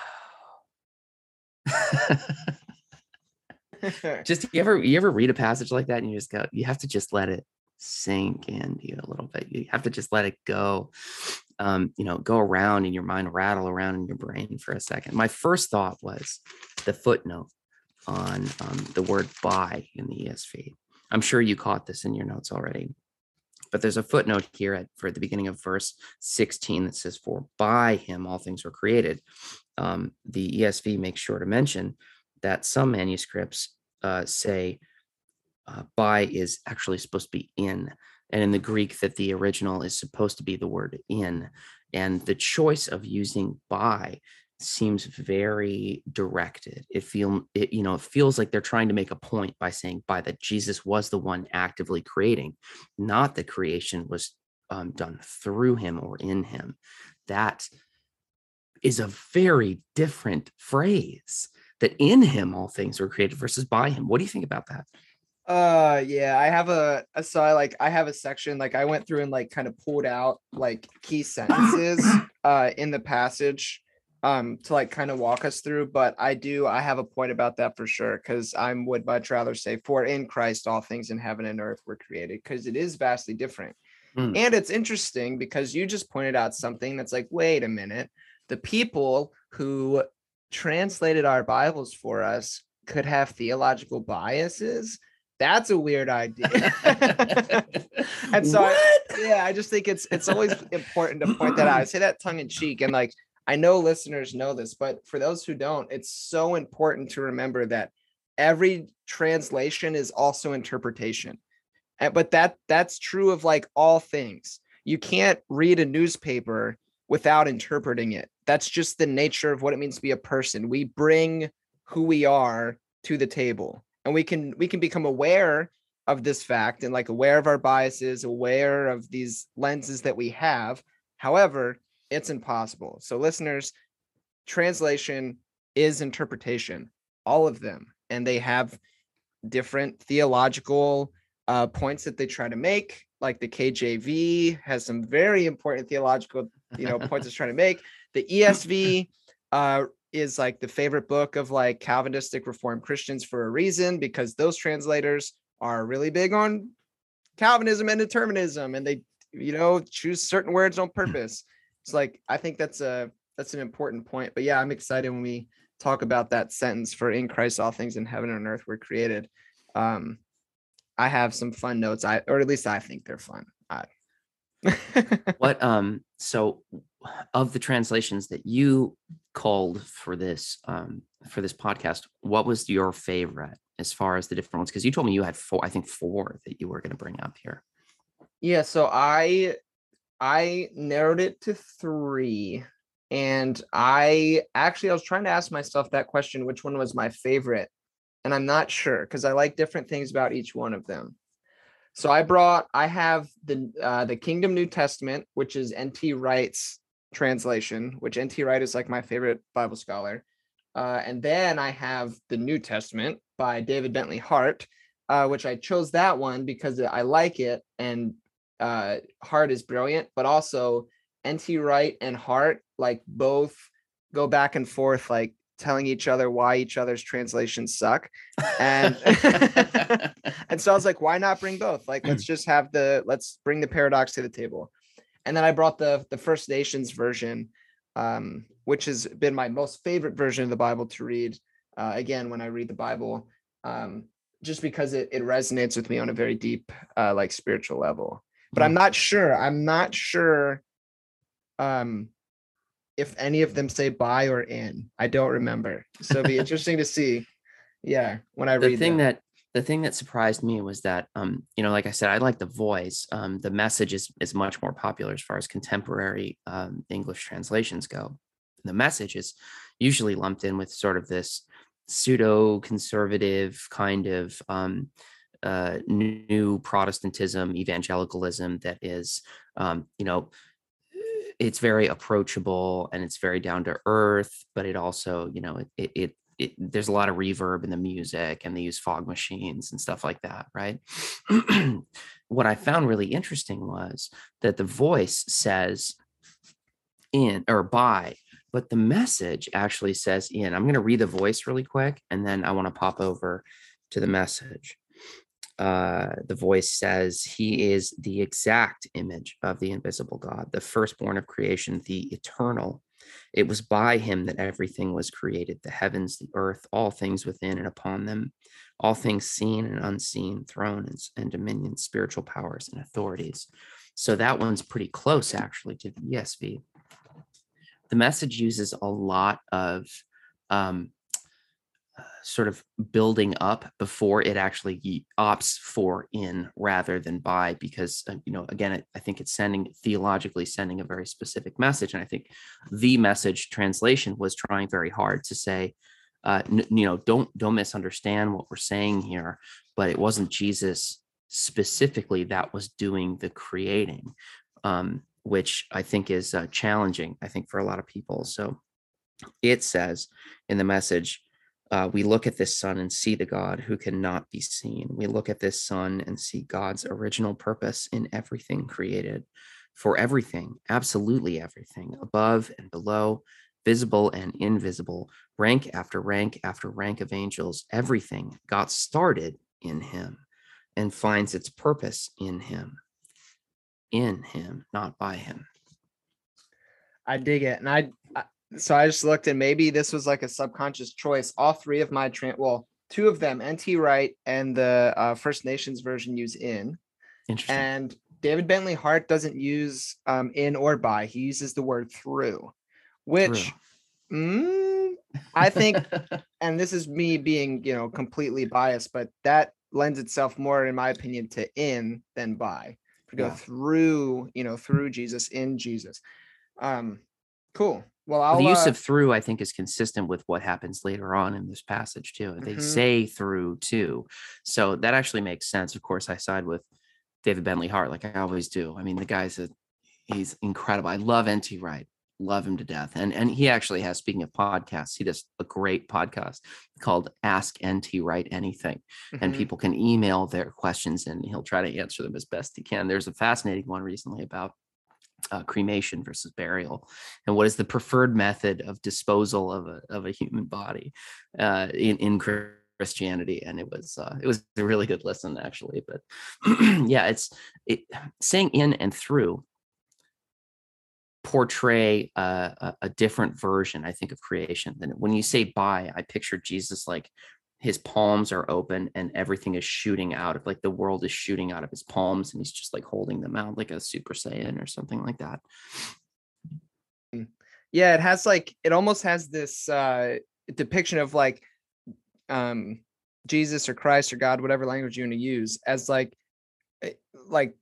just you ever you ever read a passage like that and you just go you have to just let it sink into you a little bit. You have to just let it go um, you know go around in your mind rattle around in your brain for a second. My first thought was the footnote on um, the word by in the esv i'm sure you caught this in your notes already but there's a footnote here at for the beginning of verse 16 that says for by him all things were created um, the esv makes sure to mention that some manuscripts uh, say uh, by is actually supposed to be in. And in the Greek, that the original is supposed to be the word in. And the choice of using by seems very directed. It feel it, you know, it feels like they're trying to make a point by saying by that Jesus was the one actively creating, not that creation was um, done through him or in him. That is a very different phrase that in him all things were created versus by him. What do you think about that? Uh yeah, I have a, a so I like I have a section like I went through and like kind of pulled out like key sentences uh in the passage um to like kind of walk us through, but I do I have a point about that for sure cuz I would much rather say for in Christ all things in heaven and earth were created cuz it is vastly different. Mm. And it's interesting because you just pointed out something that's like wait a minute, the people who translated our Bibles for us could have theological biases. That's a weird idea. and so I, yeah, I just think it's it's always important to point that out. I say that tongue in cheek and like I know listeners know this, but for those who don't, it's so important to remember that every translation is also interpretation. Eh, but that that's true of like all things. You can't read a newspaper without interpreting it. That's just the nature of what it means to be a person. We bring who we are to the table and we can we can become aware of this fact and like aware of our biases, aware of these lenses that we have. However, it's impossible. So listeners, translation is interpretation, all of them, and they have different theological uh, points that they try to make. Like the KJV has some very important theological you know points it's trying to make. The ESV uh, is like the favorite book of like Calvinistic Reformed Christians for a reason because those translators are really big on Calvinism and determinism, and they you know choose certain words on purpose. It's like I think that's a that's an important point. But yeah, I'm excited when we talk about that sentence for in Christ all things in heaven and earth were created. Um, I have some fun notes. I or at least I think they're fun. I, what um so of the translations that you called for this um for this podcast what was your favorite as far as the different ones because you told me you had four i think four that you were going to bring up here yeah so i i narrowed it to three and i actually i was trying to ask myself that question which one was my favorite and i'm not sure because i like different things about each one of them so I brought, I have the uh, the Kingdom New Testament, which is N.T. Wright's translation, which N.T. Wright is like my favorite Bible scholar. Uh, and then I have the New Testament by David Bentley Hart, uh, which I chose that one because I like it and uh, Hart is brilliant, but also N.T. Wright and Hart like both go back and forth like telling each other why each other's translations suck and and so i was like why not bring both like let's just have the let's bring the paradox to the table and then i brought the the first nations version um, which has been my most favorite version of the bible to read uh, again when i read the bible um, just because it, it resonates with me on a very deep uh, like spiritual level but i'm not sure i'm not sure um if any of them say by or in. I don't remember. So it'd be interesting to see. Yeah, when I the read the thing that the thing that surprised me was that um you know like i said i like the voice um the message is is much more popular as far as contemporary um english translations go the message is usually lumped in with sort of this pseudo conservative kind of um uh new protestantism evangelicalism that is um you know it's very approachable and it's very down to earth but it also you know it, it it, there's a lot of reverb in the music and they use fog machines and stuff like that right? What i found really interesting was that the voice says in or by but the message actually says in. I'm going to read the voice really quick and then i want to pop over to the message uh, the voice says he is the exact image of the invisible god the firstborn of creation the eternal it was by him that everything was created the heavens, the earth, all things within and upon them, all things seen and unseen, thrones and dominions, spiritual powers and authorities. So that one's pretty close actually to the ESV. The message uses a lot of um, sort of building up before it actually opts for in rather than by because uh, you know again I, think it's sending theologically sending a very specific message. And i think the message translation was trying very hard to say uh, n- you know don't don't misunderstand what we're saying here but it wasn't jesus specifically that was doing the creating um, which i think is uh, challenging i think for a lot of people. So it says in the message uh, we look at this son and see the God who cannot be seen. We look at this son and see God's original purpose in everything created, for everything, absolutely everything, above and below, visible and invisible, rank after rank after rank of angels, everything got started in him and finds its purpose in him. In him, not by him. I dig it. And I, I so I just looked and maybe this was like a subconscious choice. All three of my trans, well, two of them, NT Wright and the uh, First Nations version use in. Interesting. And David Bentley Hart doesn't use um, in or by. He uses the word through, which mm, I think, and this is me being, you know, completely biased, but that lends itself more, in my opinion, to in than by. To go yeah. through, you know, through Jesus, in Jesus. Um, cool. Well, I'll, the use uh, of through, I think, is consistent with what happens later on in this passage too. They mm-hmm. say through too, so that actually makes sense. Of course, I side with David Bentley Hart, like I always do. I mean, the guy's a he's incredible. I love NT Wright, love him to death, and and he actually has. Speaking of podcasts, he does a great podcast called Ask NT Wright Anything, mm-hmm. and people can email their questions, and he'll try to answer them as best he can. There's a fascinating one recently about uh, cremation versus burial and what is the preferred method of disposal of a, of a human body uh, in, in christianity and it was uh, it was a really good lesson actually but yeah it's it saying in and through portray a, a, different version i think of creation than when you say by i picture jesus like his palms are open and everything is shooting out of like the world is shooting out of his palms and he's just like holding them out like a super saiyan or something like that mm. yeah it has like it almost has this uh depiction of like um jesus or christ or god whatever language you want to use as like eh, like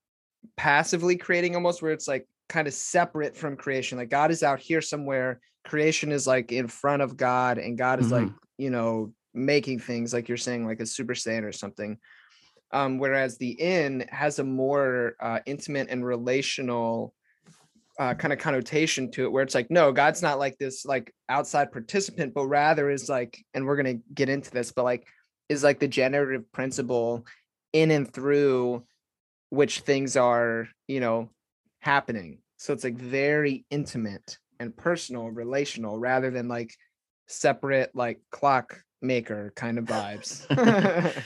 passively creating almost where it's like kind of separate from creation like god is out here somewhere creation is like in front of god and god is mm-hmm. like you know making things like you're saying like a super saiyan or something um, whereas the in has a more uh, intimate and relational uh, kind of connotation to it where it's like no god's not like this like outside participant but rather is like and we're going to get into this but like is like the generative principle in and through which things are you know happening. So it's like very intimate and personal relational rather than like separate like clock maker kind of vibes.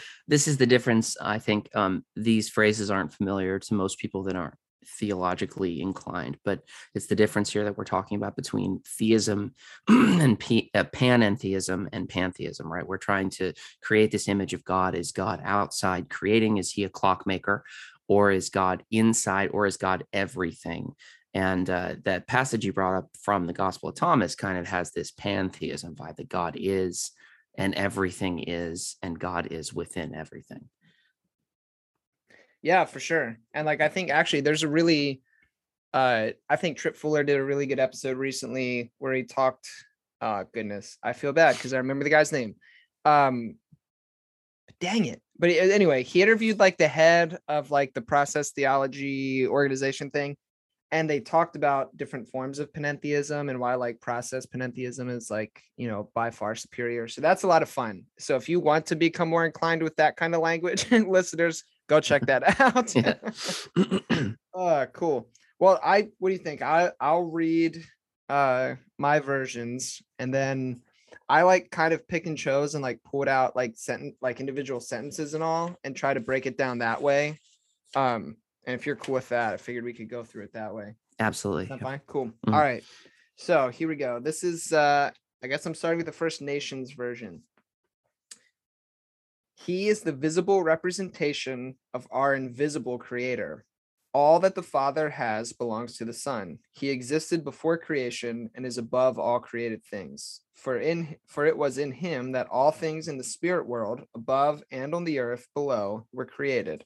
this is the difference. I think um, these phrases aren't familiar to most people that aren't theologically inclined, but it's the difference here that we're talking about between theism and p- uh, panentheism and pantheism, right? We're trying to create this image of God. Is God outside creating? Is he a clockmaker? Or is God inside? Or is God everything? And uh, that passage you brought up from the Gospel of Thomas kind of has this pantheism vibe that God is and everything is and god is within everything. Yeah for sure and like i think actually there's a really uh i think Tripp Fuller did a really good episode recently where he talked uh goodness i feel bad because i remember the guy's name um dang it but anyway he interviewed like the head of like the process theology organization thing and they talked about different forms of panentheism and why like process panentheism is like you know by far superior. So that's a lot of fun. So if you want to become more inclined with that kind of language listeners go check that out. Uh cool. Well i what do you think? I i'll read uh my versions and then i like kind of pick and chose and like pulled out like sentence like individual sentences and all and try to break it down that way. Um and if you're cool with that, I figured we could go through it that way. Absolutely. Is fine? Cool. Mm-hmm. All right. So here we go. This is uh I guess I'm starting with the First Nations version. He is the visible representation of our invisible creator. All that the Father has belongs to the Son. He existed before creation and is above all created things. For in for it was in him that all things in the spirit world, above and on the earth below, were created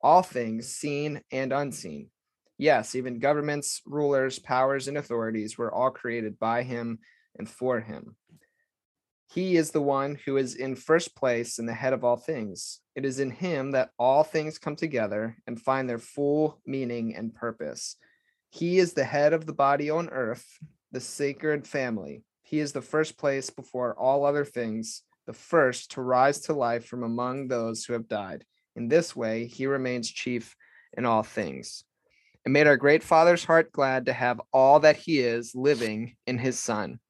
all things seen and unseen. Yes, even governments, rulers, powers, and authorities were all created by him and for him. He is the one who is in first place and the head of all things. It is in him that all things come together and find their full meaning and purpose. He is the head of the body on earth, the sacred family. He is the first place before all other things, the first to rise to life from among those who have died. In this way, he remains chief in all things. It made our great Father's heart glad to have all that he is living in his Son.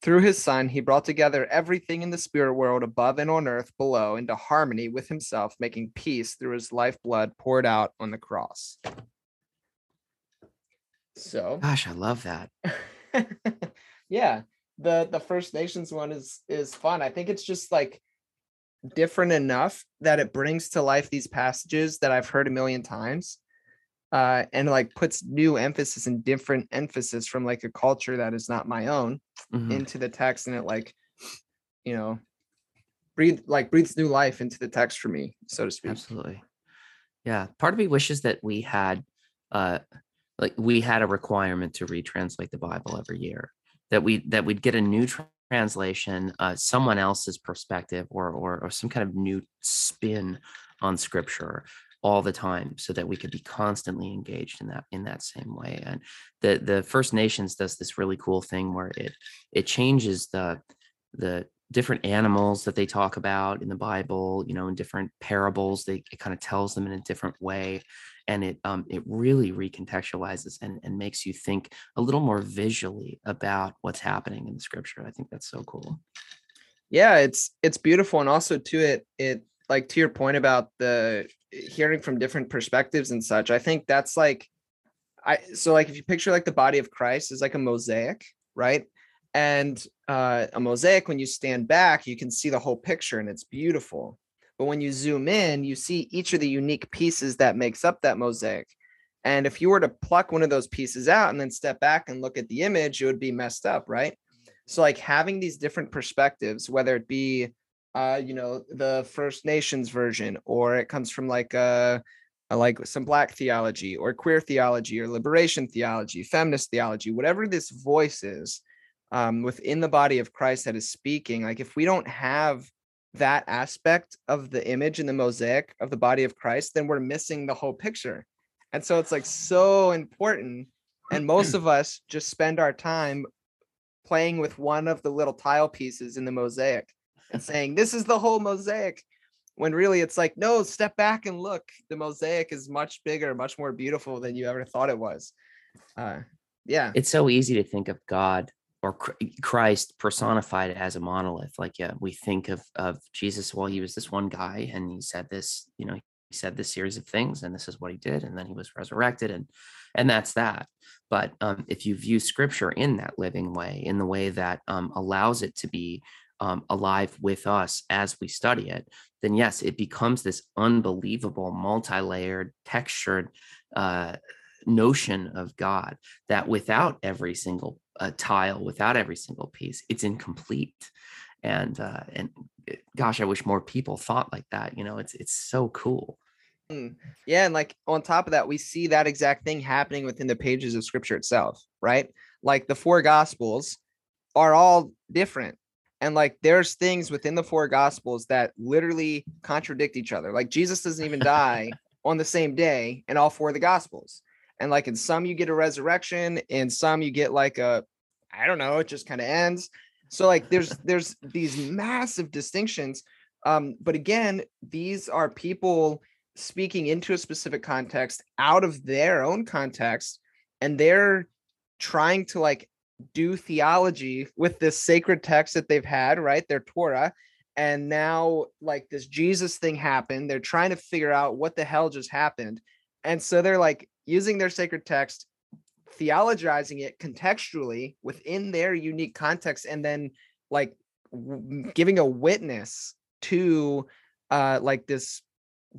Through his Son, he brought together everything in the spirit world above and on earth below into harmony with himself, making peace through his lifeblood poured out on the cross. So, gosh, I love that. yeah, the the First Nations one is is fun. I think it's just like different enough that it brings to life these passages that I've heard a million times. Uh, and like puts new emphasis and different emphasis from like a culture that is not my own mm-hmm. into the text and it like you know breathe like breathes new life into the text for me so to speak absolutely yeah part of me wishes that we had uh like we had a requirement to retranslate the bible every year that we that we'd get a new translation, uh, someone else's perspective, or, or or some kind of new spin on scripture all the time so that we could be constantly engaged in that in that same way. And the the first nations does this really cool thing where it it changes the the different animals that they talk about in the bible you know in different parables they it kind of tells them in a different way and it um, it really recontextualizes and, and makes you think a little more visually about what's happening in the scripture. I think that's so cool. Yeah, it's it's beautiful, and also to it it like to your point about the hearing from different perspectives and such. I think that's like I so like if you picture like the body of Christ is like a mosaic, right? And uh, a mosaic, when you stand back, you can see the whole picture, and it's beautiful. But when you zoom in, you see each of the unique pieces that makes up that mosaic. And if you were to pluck one of those pieces out and then step back and look at the image, it would be messed up, right? So like having these different perspectives, whether it be uh, you know, the First Nations version, or it comes from like a, a like some black theology or queer theology or liberation theology, feminist theology, whatever this voice is um, within the body of Christ that is speaking, like if we don't have that aspect of the image in the mosaic of the body of Christ, then we're missing the whole picture. And so it's like so important. And most of us just spend our time playing with one of the little tile pieces in the mosaic and saying, This is the whole mosaic. When really it's like, no, step back and look. The mosaic is much bigger, much more beautiful than you ever thought it was. Uh, yeah. It's so easy to think of God or Christ personified as a monolith. Like, yeah, we think of of Jesus. Well, he was this one guy, and he said this. You know, he said this series of things, and this is what he did, and then he was resurrected, and and that's that. But um, if you view Scripture in that living way, in the way that um, allows it to be um, alive with us as we study it, then yes, it becomes this unbelievable, multi-layered, textured uh, notion of God that without every single a tile without every single piece it's incomplete. And uh and eh, gosh i wish more people thought like that you know it's it's so cool. Mm. yeah and like on top of that we see that exact thing happening within the pages of scripture itself right? Like the four gospels are all different and like there's things within the four gospels that literally contradict each other. Like jesus doesn't even die on the same day in all four of the gospels and like in some you get a resurrection in some you get like a i don't know it just kind of ends. So like there's there's these massive distinctions um but again these are people speaking into a specific context out of their own context and they're trying to like do theology with this sacred text that they've had right their torah and now like this jesus thing happened they're trying to figure out what the hell just happened and so they're like using their sacred text theologizing it contextually within their unique context and then like w- giving a witness to uh like this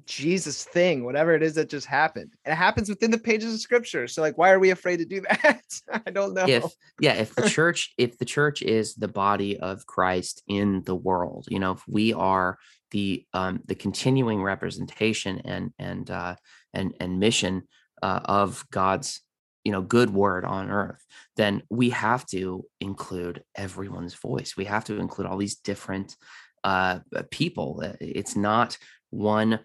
Jesus thing, whatever it is that just happened. And it happens within the pages of scripture. So like why are we afraid to do that? I don't know. If yeah, if the church if the church is the body of Christ in the world, you know, if we are the um the continuing representation and and uh and and mission uh, of God's you know good word on earth then we have to include everyone's voice we have to include all these different uh, people it's not one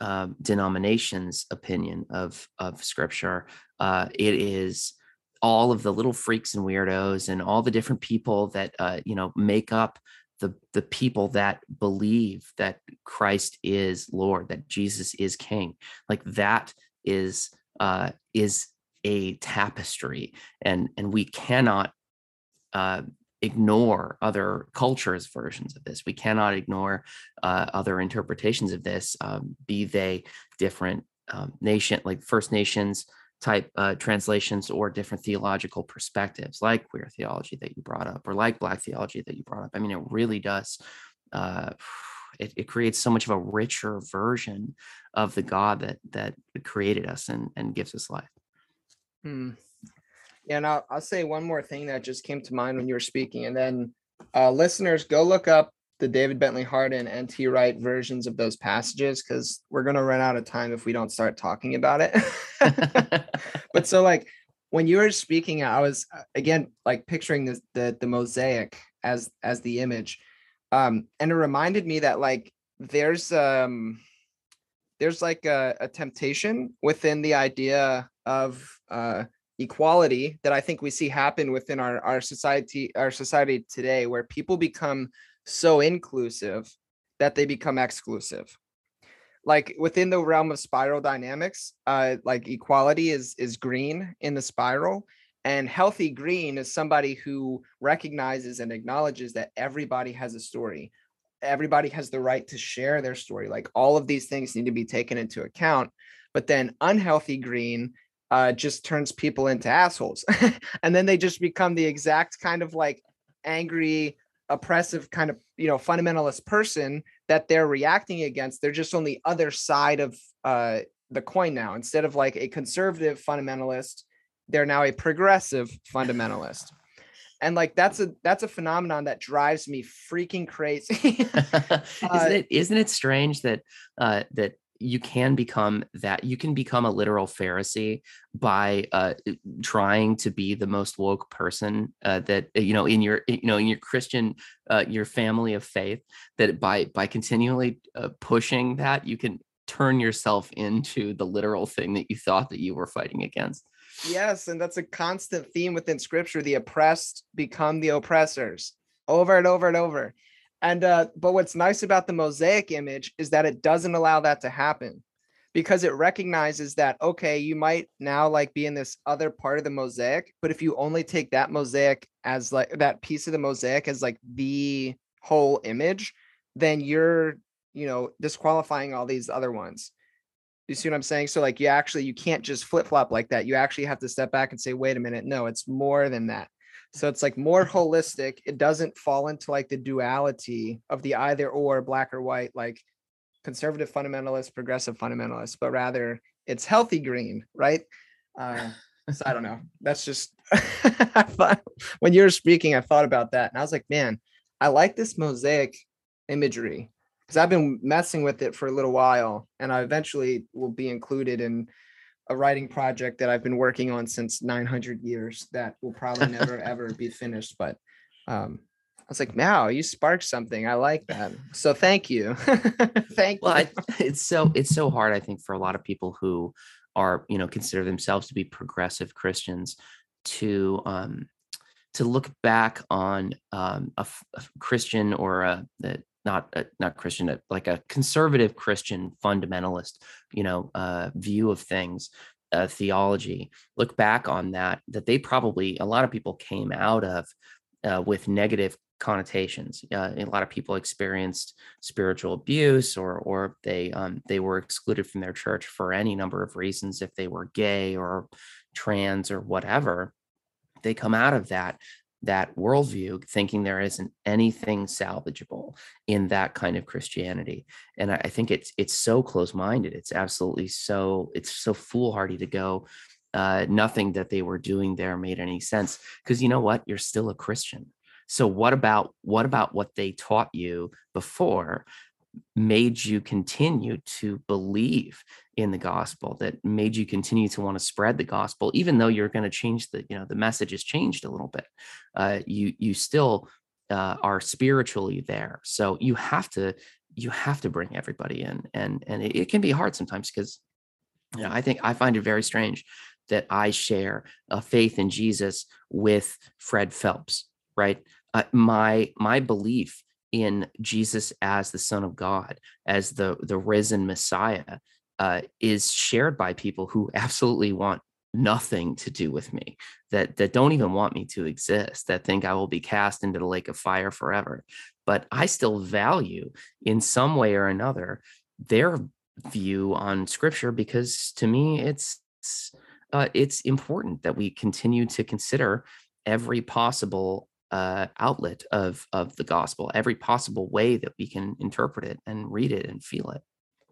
uh, denomination's opinion of of scripture. Uh, it is all of the little freaks and weirdos and all the different people that uh, you know make up the the people that believe that Christ is Lord, that Jesus is King. Like that is uh, is a tapestry, and and we cannot uh, ignore other cultures' versions of this. We cannot ignore uh, other interpretations of this, um, be they different um, nation, like First Nations type uh, translations or different theological perspectives, like queer theology that you brought up, or like Black theology that you brought up. I mean, it really does. Uh, it, it creates so much of a richer version of the God that that created us and and gives us life. Hmm. Yeah, and I'll, I'll say one more thing that just came to mind when you were speaking, and then uh, listeners, go look up the David Bentley Hart and N.T. Wright versions of those passages because we're gonna run out of time if we don't start talking about it. but so like when you were speaking, I was uh, again like picturing this, the the mosaic as as the image, um, and it reminded me that like there's um there's like a, a temptation within the idea of uh equality that I think we see happen within our, our society, our society today, where people become so inclusive that they become exclusive. Like within the realm of spiral dynamics, uh, like equality is is green in the spiral, and healthy green is somebody who recognizes and acknowledges that everybody has a story. Everybody has the right to share their story. Like all of these things need to be taken into account. But then unhealthy green uh, just turns people into assholes. and then they just become the exact kind of like angry, oppressive kind of, you know, fundamentalist person that they're reacting against. They're just on the other side of uh, the coin now. Instead of like a conservative fundamentalist, they're now a progressive fundamentalist. And like that's a that's a phenomenon that drives me freaking crazy. uh, isn't it isn't it strange that uh, that you can become that you can become a literal pharisee by uh, trying to be the most woke person uh, that uh, you know in your you know in your christian uh, your family of faith that by by continually uh, pushing that you can turn yourself into the literal thing that you thought that you were fighting against yes and that's a constant theme within scripture the oppressed become the oppressors over and over and over and uh, but what's nice about the mosaic image is that it doesn't allow that to happen because it recognizes that okay, you might now like be in this other part of the mosaic, but if you only take that mosaic as like that piece of the mosaic as like the whole image, then you're, you know, disqualifying all these other ones. You see what I'm saying? So like you actually you can't just flip-flop like that. You actually have to step back and say, wait a minute, no, it's more than that. So it's like more holistic. It doesn't fall into like the duality of the either or black or white, like conservative fundamentalist, progressive fundamentalist, but rather it's healthy green, right? Uh, so I don't know. That's just thought when you were speaking, I thought about that and I was like, man, I like this mosaic imagery because I've been messing with it for a little while and I eventually will be included in a writing project that I've been working on since 900 years that will probably never ever be finished. But um, I was like, "Wow, you sparked something. I like that." So thank you, thank well, you. I, it's so it's so hard, I think, for a lot of people who are you know consider themselves to be progressive Christians to um, to look back on um, a, a Christian or a, a not a, not Christian, like a conservative Christian fundamentalist, you know, uh, view of things, uh, theology. Look back on that. That they probably a lot of people came out of uh, with negative connotations. Uh, a lot of people experienced spiritual abuse, or or they um, they were excluded from their church for any number of reasons, if they were gay or trans or whatever. They come out of that that worldview thinking there isn't anything salvageable in that kind of christianity. And i, think it's it's so close-minded. It's absolutely so it's so foolhardy to go uh, nothing that they were doing there made any sense because you know what? You're still a christian. So what about what about what they taught you before made you continue to believe in the gospel that made you continue to want to spread the gospel even though you're going to change the you know the message has changed a little bit uh, you you still uh, are spiritually there. So you have to you have to bring everybody in and and it, it can be hard sometimes because you know i think i find it very strange that i share a faith in jesus with fred phelps right? Uh, my my belief in Jesus as the Son of God, as the the risen Messiah, uh, is shared by people who absolutely want nothing to do with me, that that don't even want me to exist, that think I will be cast into the lake of fire forever. But I still value, in some way or another, their view on Scripture because to me, it's uh, it's important that we continue to consider every possible uh, outlet of of the gospel, every possible way that we can interpret it and read it and feel it.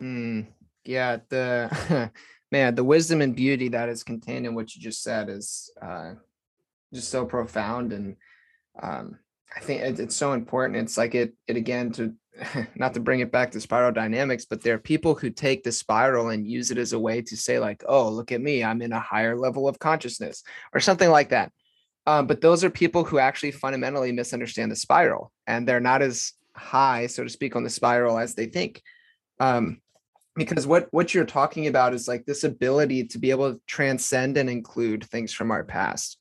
Mm, yeah, the man, the wisdom and beauty that is contained in what you just said is uh, just so profound, and um, I think it, it's so important. It's like it it again to not to bring it back to spiral dynamics, but there are people who take the spiral and use it as a way to say like, oh, look at me, I'm in a higher level of consciousness or something like that um, but those are people who actually fundamentally misunderstand the spiral and they're not as high, so to speak, on the spiral as they think. Um, because what what you're talking about is like this ability to be able to transcend and include things from our past.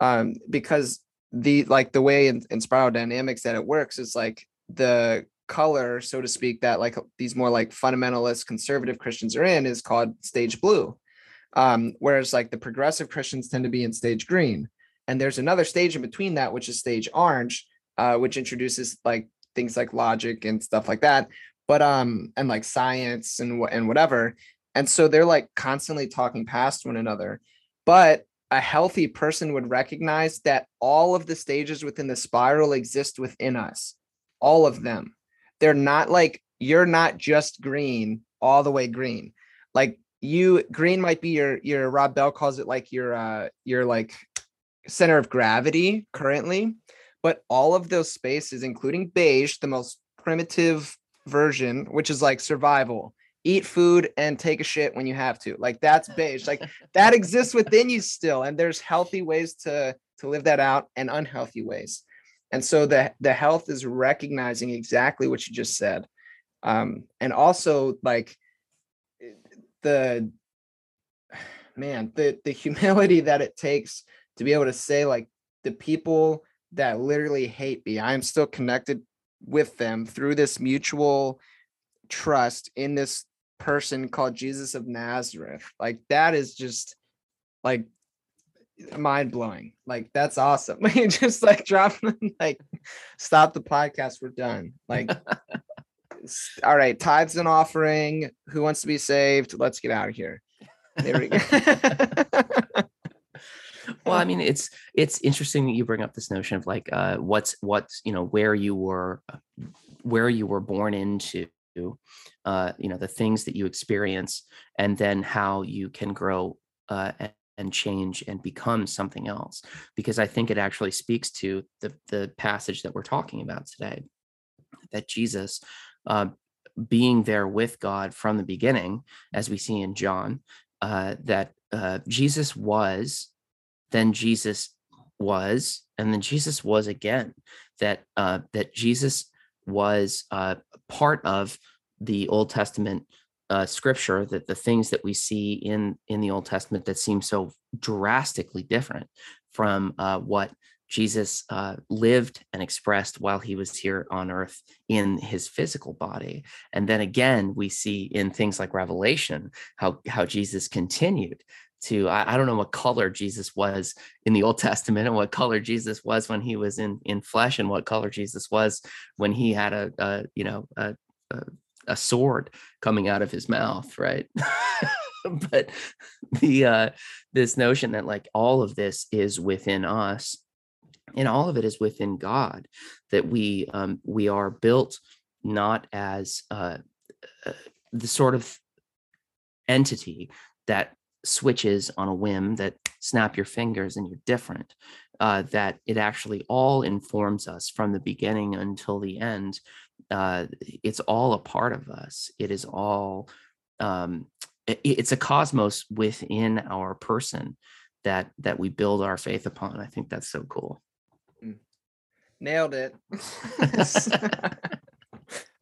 Um, because the like the way in, in spiral dynamics that it works is like the color, so to speak, that like these more like fundamentalist conservative Christians are in is called stage blue. Um, whereas like the progressive Christians tend to be in stage green. And there's another stage in between that, which is stage orange, uh, which introduces like things like logic and stuff like that. But um, and like science and what and whatever. And so they're like constantly talking past one another. But a healthy person would recognize that all of the stages within the spiral exist within us, all of them. They're not like you're not just green all the way green. Like you green might be your your Rob Bell calls it like your uh your like center of gravity currently, but all of those spaces, including beige, the most primitive version, which is like survival, eat food and take a shit when you have to. Like that's beige. Like that exists within you still. And there's healthy ways to to live that out and unhealthy ways. And so the the health is recognizing exactly what you just said. Um, and also like the man, the the humility that it takes to be able to say like the people that literally hate me, I'm still connected with them through this mutual trust in this person called Jesus of Nazareth. Like that is just like mind blowing. Like that's awesome. just like drop like stop the podcast. We're done. Like all right, tithes and offering. Who wants to be saved? Let's get out of here. There we go well i mean it's it's interesting that you bring up this notion of like uh what's what's you know where you were uh, where you were born into uh you know the things that you experience and then how you can grow uh and, and change and become something else because i think it actually speaks to the the passage that we're talking about today that jesus uh being there with god from the beginning as we see in john uh that uh jesus was then Jesus was, and then Jesus was again. That uh, that Jesus was uh, part of the Old Testament uh, scripture that the things that we see in in the Old Testament that seem so drastically different from uh, what Jesus uh, lived and expressed while he was here on earth in his physical body. And then again, we see in things like Revelation how, how Jesus continued to, I, I, don't know what color Jesus was in the Old Testament and what color Jesus was when he was in, in flesh and what color Jesus was when he had a, a you know, a, a, a sword coming out of his mouth, right? but the uh this notion that like all of this is within us and all of it is within god that we um we are built not as uh, uh the sort of entity that switches on a whim that snap your fingers and you're different uh, that it actually all informs us from the beginning until the end uh, it's all a part of us. It is all um, it, it's a cosmos within our person that that we build our faith upon. I think that's so cool. Mm. nailed it.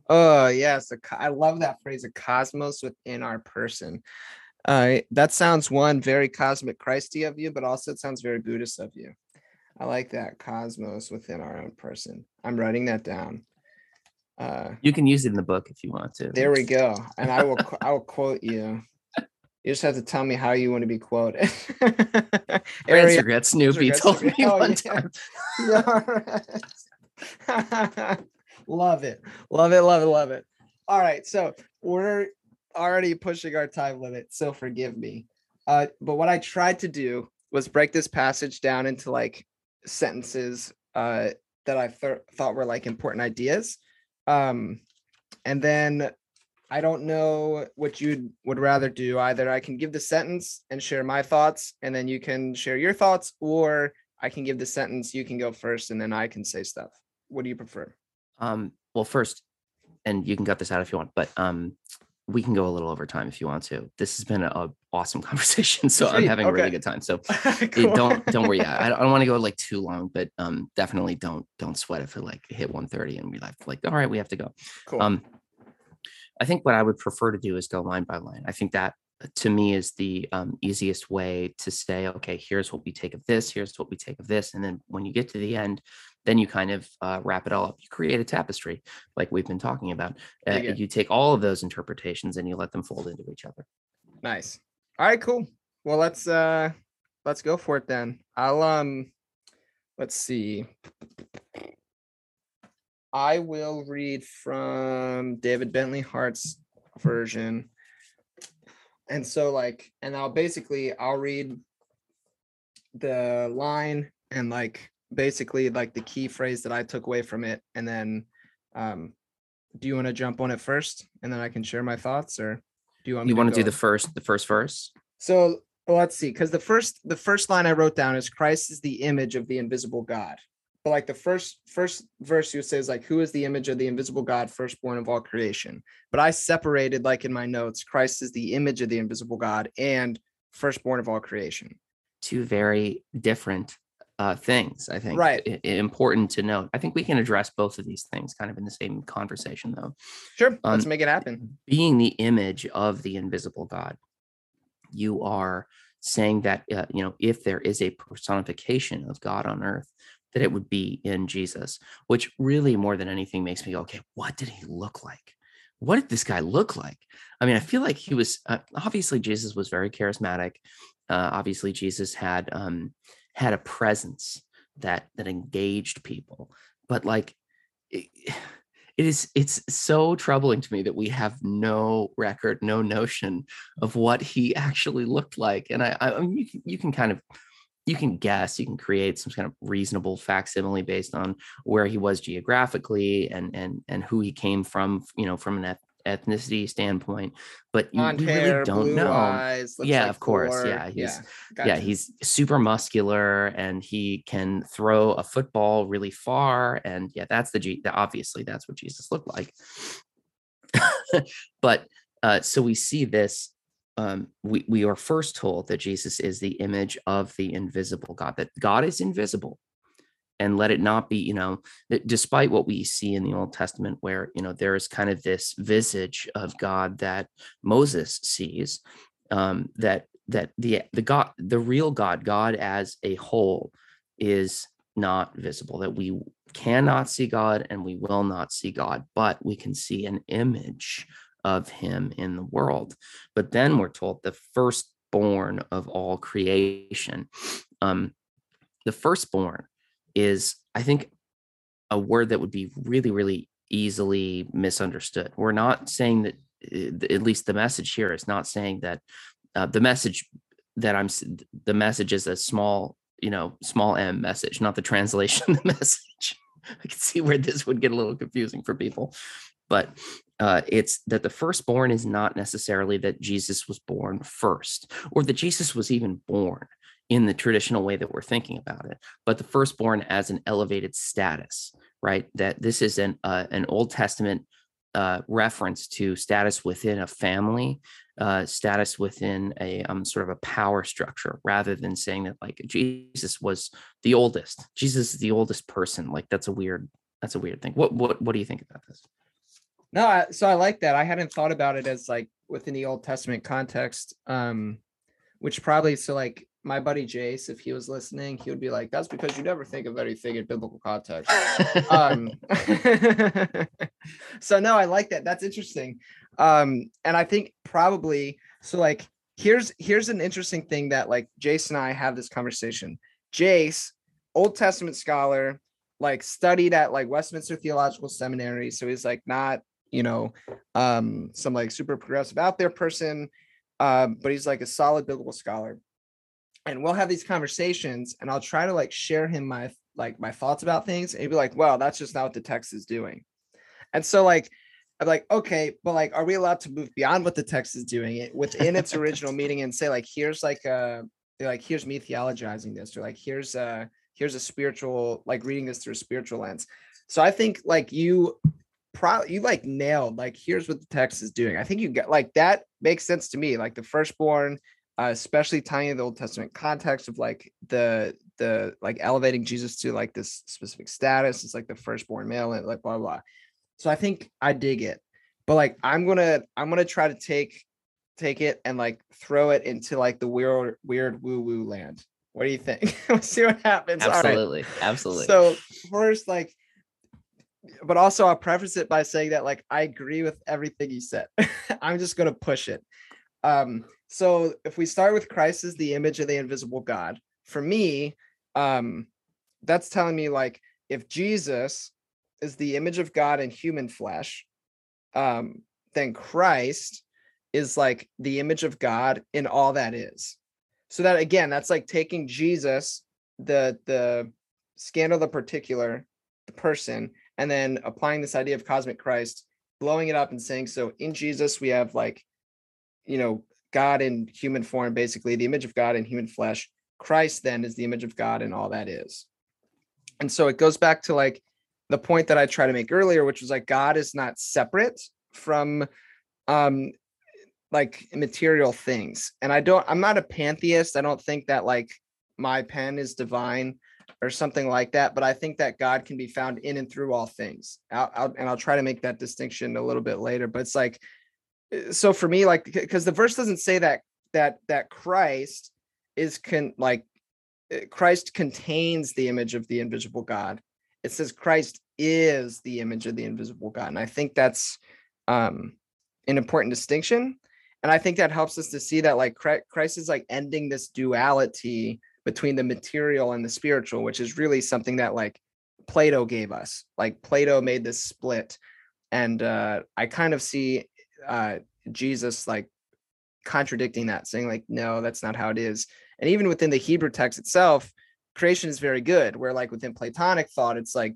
Oh yes i love that phrase a cosmos within our person uh, that sounds one very cosmic christy of you but also it sounds very buddhist of you i like that cosmos within our own person i'm writing that down uh, you can use it in the book if you want to. There we go. And I will I will quote you. You just have to tell me how you want to be quoted. Area regret Snoopy told me oh, one yeah. time. yeah, love it. Love it. Love it. Love it. All right. So we're already pushing our time limit. So forgive me. Uh, but what I tried to do was break this passage down into like sentences uh, that I th- thought were like important ideas. Um, and then I don't know what you would rather do. Either I can give the sentence and share my thoughts, and then you can share your thoughts, or I can give the sentence, you can go first, and then I can say stuff. What do you prefer? Um, well, first, and you can cut this out if you want, but um, we can go a little over time if you want to. This has been a, awesome conversation, so Sweet. I'm having okay. a really good time. So cool. don't don't worry. I, I don't want to go like too long, but um, definitely don't don't sweat if it like hit 1:30 and we like like all right, we have to go. Cool. Um, I think what I would prefer to do is go line by line. I think that uh, to me is the um, easiest way to say, okay, here's what we take of this, here's what we take of this, and then when you get to the end, then you kind of uh, wrap it all up. You create a tapestry, like we've been talking about. Uh, you take all of those interpretations and you let them fold into each other. Nice. All right, cool. Well, let's uh let's go for it then. I'll um let's see. I will read from David Bentley Hart's version. And so like and I'll basically I'll read the line and like basically like the key phrase that I took away from it. And then um, do you want to jump on it first and then I can share my thoughts or do you want you want to, do the first the first verse? So well, let's see, because the first the first line I wrote down is Christ is the image of the invisible God. But like the first first verse you says like who is the image of the invisible God, firstborn of all creation. But I separated like in my notes, Christ is the image of the invisible God and firstborn of all creation. Two very different uh, things. I think right important to note. I think we can address both of these things kind of in the same conversation, though. Sure, um, let's make it happen. Being the image of the invisible God, you are saying that uh, you know if there is a personification of God on earth, that it would be in Jesus. Which really, more than anything, makes me go, okay, what did he look like? What did this guy look like? I mean, I feel like he was uh, obviously Jesus was very charismatic. Uh, obviously, Jesus had um, had a presence that that engaged people. But like it, it is it's so troubling to me that we have no record no notion of what he actually looked like. And i, I mean, you, can, you can kind of you can guess you can create some kind of reasonable facsimile based on where he was geographically and and and who he came from you know from an ethnicity standpoint, but you, you hair, really don't know. Eyes, yeah, like of course. Yeah, he's yeah, gotcha. yeah, he's super muscular and he can throw a football really far. And yeah, that's the G. Obviously, that's what Jesus looked like. but uh, so we see this. Um, we we are first told that Jesus is the image of the invisible God. That God is invisible, and let it not be you know despite what we see in the old testament where you know there is kind of this visage of god that moses sees um, that that the the god the real god god as a whole is not visible that we cannot see god and we will not see god but we can see an image of him in the world. But then we're told the firstborn of all creation um the firstborn is i think a word that would be really really easily misunderstood. We're not saying that eh, at least the message here is not saying that uh, the message that I'm the message is a small, you know, small m message, not the translation the message. I can see where this would get a little confusing for people, but uh, it's that the firstborn is not necessarily that Jesus was born first or that Jesus was even born in the traditional way that we're thinking about it, but the firstborn as an elevated status, right? That this is an uh, an Old Testament uh, reference to status within a family, uh, status within a um, sort of a power structure, rather than saying that like Jesus was the oldest. Jesus is the oldest person. Like that's a weird. That's a weird thing. What what what do you think about this? No, I, so I like that. I hadn't thought about it as like within the Old Testament context, um, which probably so like my buddy Jace, if he was listening, he would be like, "That's because you never think of anything in biblical context." um, so no, I like that. That's interesting, um, and I think probably so. Like, here's here's an interesting thing that like Jace and I have this conversation. Jace, Old Testament scholar, like studied at like Westminster Theological Seminary, so he's like not you know um some like super progressive out there person um but he's like a solid biblical scholar and we'll have these conversations and I'll try to like share him my like my thoughts about things and he'd be like, well, that's just not what the text is doing. And so like I'm like, okay, but like, are we allowed to move beyond what the text is doing it within its original meaning and say, like, here's like uh, a like here's me theologizing this, or like here's a here's a spiritual, like reading this through a spiritual lens. So I think like you probably you like nailed like here's what the text is doing. I think you get like that makes sense to me. Like the firstborn uh, especially tying in the Old Testament context of like the the like elevating Jesus to like this specific status. It's like the firstborn male and like blah blah. So I think I dig it, but like I'm gonna I'm gonna try to take take it and like throw it into like the weird weird woo woo land. What do you think? Let's see what happens. Absolutely, absolutely. So first, like, but also I'll preface it by saying that like I agree with everything you said. I'm just gonna push it. Um, so if we start with Christ as the image of the invisible God, for me, um, that's telling me like if Jesus is the image of God in human flesh, um, then Christ is like the image of God in all that is. So that again, that's like taking Jesus, the the scandal, the particular, the person, and then applying this idea of cosmic Christ, blowing it up and saying, so in Jesus we have like, you know, God in human form, basically the image of God in human flesh. Christ then is the image of God and all that is. And so it goes back to like the point that I tried to make earlier, which was like God is not separate from um like material things. And I don't I'm not a pantheist. I don't think that like my pen is divine or something like that, but I think that God can be found in and through all things. I'll, I'll, and I'll try to make that distinction a little bit later, but it's like so for me like because the verse doesn't say that that that christ is con like eh, christ contains the image of the invisible god. It says christ is the image of the invisible god and i think that's um an important distinction. And i think that helps us to see that like christ is like ending this duality between the material and the spiritual which is really something that like plato gave us. Like plato made this split and uh i kind of see uh, Jesus like contradicting that, saying like, no, that's not how it is. And even within the Hebrew text itself, creation is very good. Where like within Platonic thought, it's like,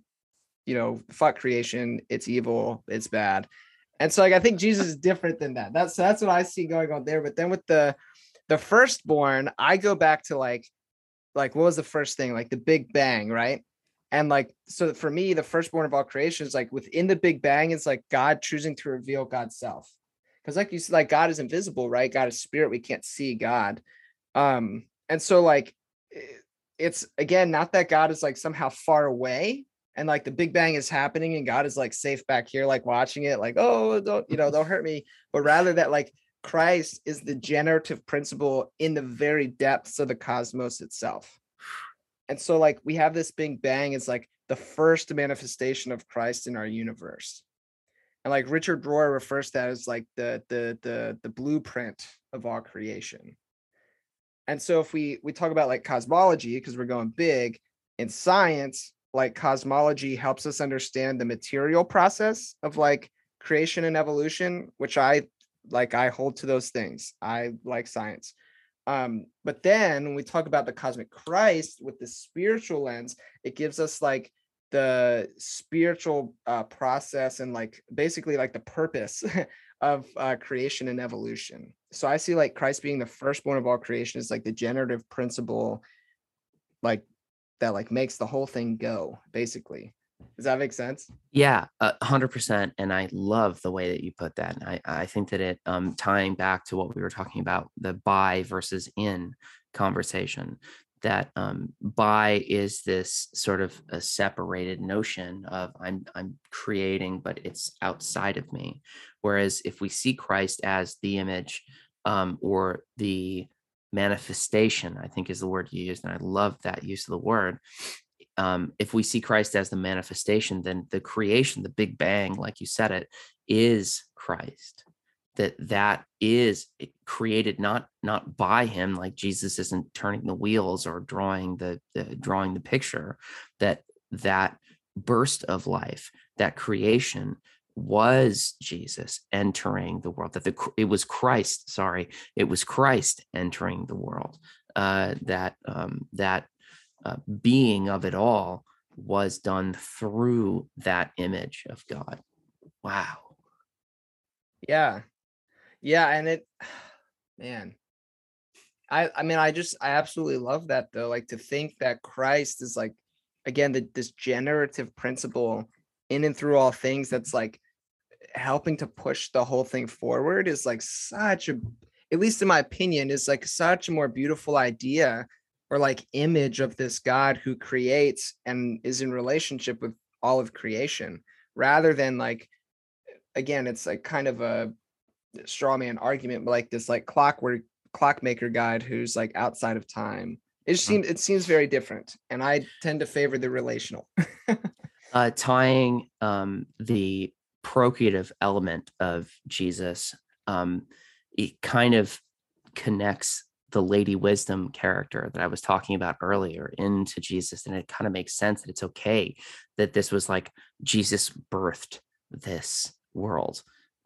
you know, fuck creation, it's evil, it's bad. And so like I think Jesus is different than that. That's that's what I see going on there. But then with the the firstborn, I go back to like like what was the first thing? Like the Big Bang, right? And like so for me, the firstborn of all creation is like within the Big Bang, it's like God choosing to reveal God's self because like you said like god is invisible right god is spirit we can't see god um and so like eh, it's again not that God is like somehow far away and like the Big Bang is happening and God is like safe back here, like watching it, like, oh, don't, you know, don't hurt me. But rather that like Christ is the generative principle in the very depths of the cosmos itself. And so, like, we have this Big Bang is like the first manifestation of Christ in our universe. And like Richard Rohr refers to that as like the the the the blueprint of all creation. And so if we we talk about like cosmology because we're going big in science, like cosmology helps us understand the material process of like creation and evolution, which I like I hold to those things. I like science. Um, but then when we talk about the cosmic Christ with the spiritual lens, it gives us like the spiritual uh, process and like basically like the purpose of uh, creation and evolution. So I see like Christ being the firstborn of all creation is like the generative principle, like that like makes the whole thing go basically. Does that make sense? Yeah, hundred percent. And I love the way that you put that. I, I think that it um tying back to what we were talking about, the by versus in conversation, that um by is this sort of a separated notion of I'm I'm creating, but it's outside of me. Whereas if we see Christ as the image um or the manifestation, I think is the word you used, and I love that use of the word. Um, if we see Christ as the manifestation, then the creation, the Big Bang, like you said it, is Christ. That that is created not not by him, like Jesus isn't turning the wheels or drawing the, the drawing the picture. That that burst of life, that creation was Jesus entering the world, that the, it was Christ, sorry, it was Christ entering the world, uh, that, um, that uh, being of it all was done through that image of God. Wow. Yeah. Yeah. And it, man, I, I mean, I just, I absolutely love that though. Like to think that Christ is like, again, the, this generative principle in and through all things that's like helping to push the whole thing forward is like such a at least in my opinion is like such a more beautiful idea or like image of this god who creates and is in relationship with all of creation rather than like again it's like kind of a straw man argument but like this like clockwork clockmaker guide who's like outside of time. It just seems it seems very different and i tend to favor the relational. Uh tying um the procreative element of Jesus, um, it kind of connects the Lady Wisdom character that I was talking about earlier into Jesus. And it kind of makes sense that it's okay that this was like Jesus birthed this world,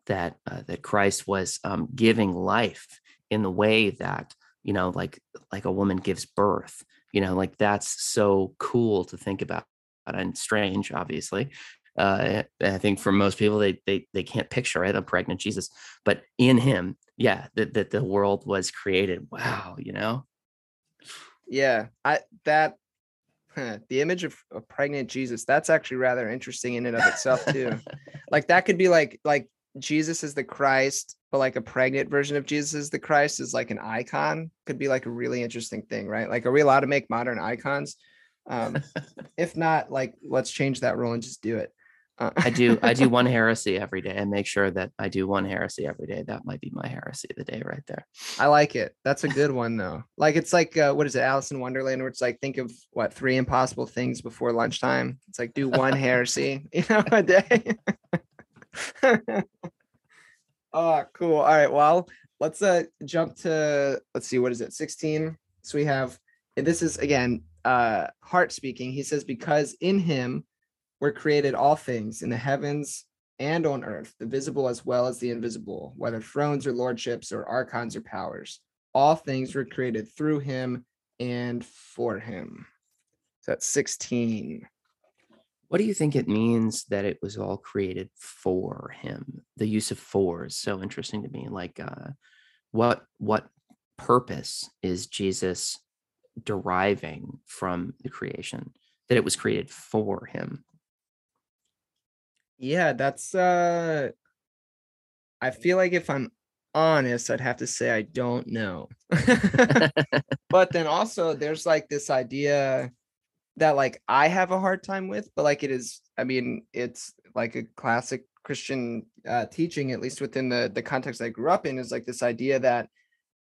that uh, that Christ was um, giving life in the way that you know, like like a woman gives birth. You know, like that's so cool to think about and strange, obviously uh, I think for most people, they they they can't picture it a pregnant Jesus, but in Him, yeah, that that the world was created. Wow, you know. Yeah, I that the image of a pregnant Jesus. That's actually rather interesting in and of itself too. like that could be like like Jesus is the Christ, but like a pregnant version of Jesus is the Christ is like an icon. Could be like a really interesting thing, right? Like, are we allowed to make modern icons? Um, if not, like, let's change that rule and just do it. I do I do one heresy every day and make sure that I do one heresy every day. That might be my heresy of the day right there. I like it. That's a good one though. Like it's like uh, what is it, Alice in Wonderland, where it's like think of what three impossible things before lunchtime. It's like do one heresy, you know, a day. Oh, cool. All right. Well, let's uh jump to let's see, what is it? 16. So we have and this is again uh Hart speaking. He says, because in him were created all things in the heavens and on earth, the visible as well as the invisible, whether thrones or lordships or archons or powers. All things were created through him and for him. So that's 16. What do you think it means that it was all created for him? The use of for is so interesting to me. Like uh what what purpose is Jesus deriving from the creation? That it was created for him. Yeah, that's uh I feel like if I'm honest, I'd have to say I don't know. but then also there's like this idea that like I have a hard time with, but like it is, I mean, it's like a classic Christian uh, teaching, at least within the the context I grew up in, is like this idea that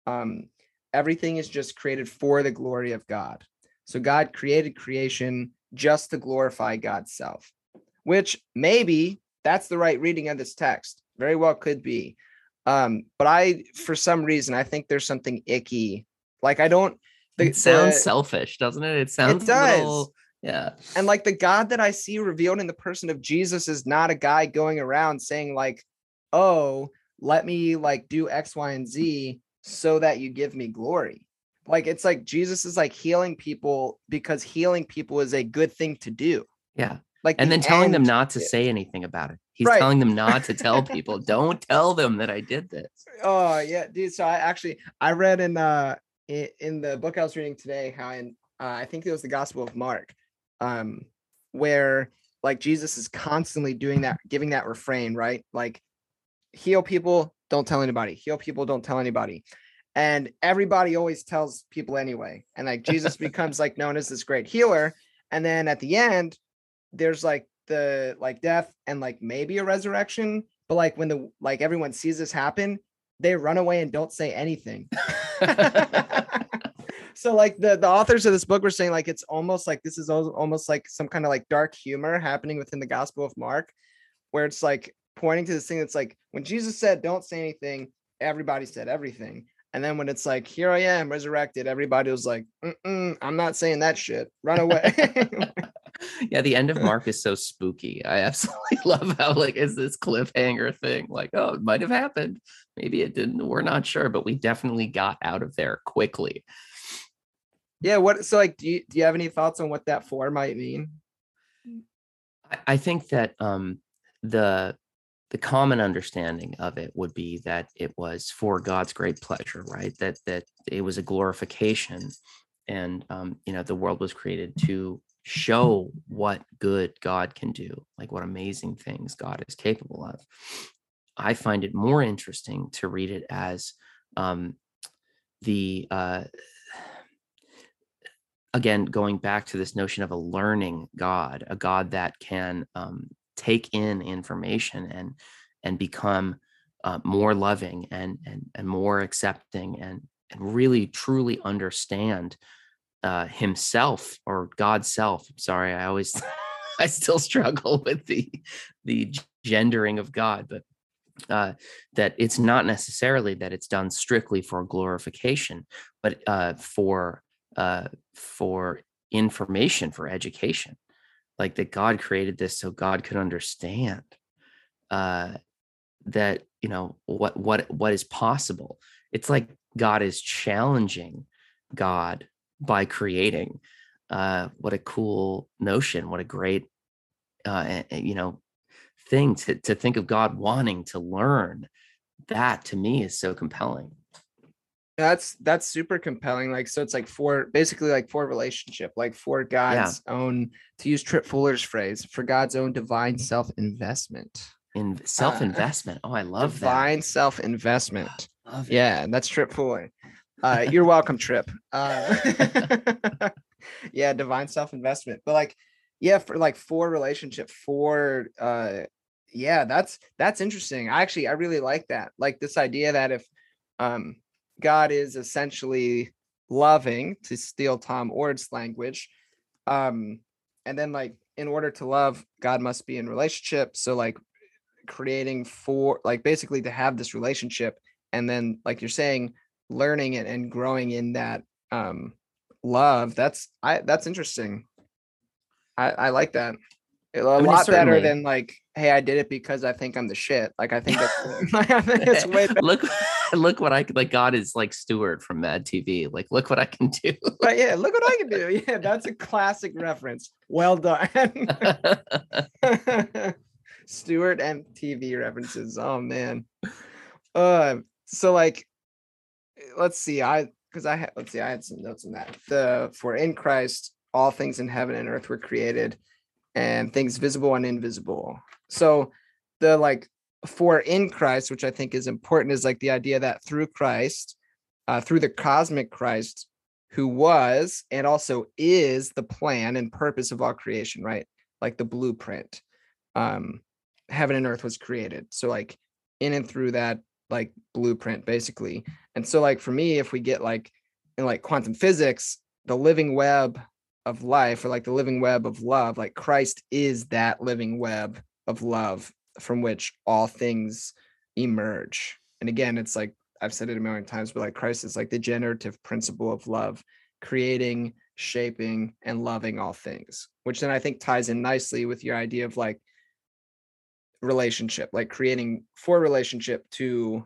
um, everything is just created for the glory of God. So God created creation just to glorify God's self, which maybe that's the right reading of this text. Very well could be. Um, but I, for some reason, I think there's something icky. Like I don't. The, it sounds the, selfish, doesn't it? It sounds. It does. Little, yeah. And like the God that I see revealed in the person of Jesus is not a guy going around saying like, "Oh, let me like do X, Y, and Z so that you give me glory." Like it's like Jesus is like healing people because healing people is a good thing to do. Yeah. Like and the then telling them not to say anything about it. He's right. telling them not to tell people. Don't tell them that I did this. Oh yeah, dude. So I actually I read in uh in the book I was reading today how in uh, I think it was the Gospel of Mark, um, where like Jesus is constantly doing that, giving that refrain, right? Like heal people, don't tell anybody. Heal people, don't tell anybody. And everybody always tells people anyway. And like Jesus becomes like known as this great healer. And then at the end, there's like the like death and like maybe a resurrection but like when the like everyone sees this happen they run away and don't say anything. So like the the authors of this book were saying like it's almost like this is almost like some kind of like dark humor happening within the gospel of mark where it's like pointing to this thing that's like when jesus said don't say anything everybody said everything. And then when it's like here i am resurrected everybody was like i'm not saying that shit. Run away yeah, the end of Mark is so spooky. I absolutely love how like is this cliffhanger thing. Like, oh, it might have happened. Maybe it didn't. We're not sure, but we definitely got out of there quickly. Yeah. What? So, like, do you do you have any thoughts on what that for might mean? I, I think that um the the common understanding of it would be that it was for God's great pleasure, right? That that it was a glorification, and um, you know the world was created to show what good God can do, like what amazing things God is capable of. I find it more interesting to read it as um, the, uh, again, going back to this notion of a learning God, a God that can um, take in information and and become uh, more loving and and and more accepting and and really truly understand uh, himself or God's self. Sorry, I always I still struggle with the the gendering of God, but uh, that it's not necessarily that it's done strictly for glorification, but uh, for uh, for information, for education. Like that, God created this so God could understand uh, that you know what what what is possible. It's like God is challenging God by creating. Uh, what a cool notion! What a great, uh, you know, thing to to think of God wanting to learn. That to me is so compelling. That's that's super compelling. Like so, it's like for basically like for relationship, like for God's yeah. own. To use Tripp Fuller's phrase, for God's own divine self investment. In self investment. Uh, oh, I love divine that. Divine self investment. Yeah, that's Tripp Fuller. Uh, you're welcome, Tripp. Uh, yeah, divine self investment. But like, yeah, for like for relationship, for uh, yeah, that's that's interesting. I actually I really like that. Like this idea that if um God is essentially loving, to steal Tom Oord's language, um, and then like in order to love, God must be in relationship. So like creating for like basically to have this relationship, and then like you're saying learning it and growing in that um love that's i that's interesting. I i like that. A I mean, lot better than like hey i did it because i think i'm the shit. Like i think that's I think it's way better. look look what i like god is like Stuart from mad tv like look what i can do. But yeah look what i can do. Yeah that's a classic reference. Well done. Stuart and tv references. Oh man. Uh so like let's see. I because I had let's see. I had some notes on that. The for in Christ, all things in heaven and earth were created, and things visible and invisible. So the like for in Christ, which I think is important, is like the idea that through Christ, uh, through the cosmic Christ, who was and also is the plan and purpose of all creation, right? Like the blueprint. Um, heaven and earth was created. So like in and through that like blueprint, basically. And so like for me, if we get like in like quantum physics, the living web of life or like the living web of love, like Christ is that living web of love from which all things emerge. And again, it's like I've said it a million times, but like Christ is like the generative principle of love, creating, shaping, and loving all things, which then I think ties in nicely with your idea of like relationship, like creating for relationship to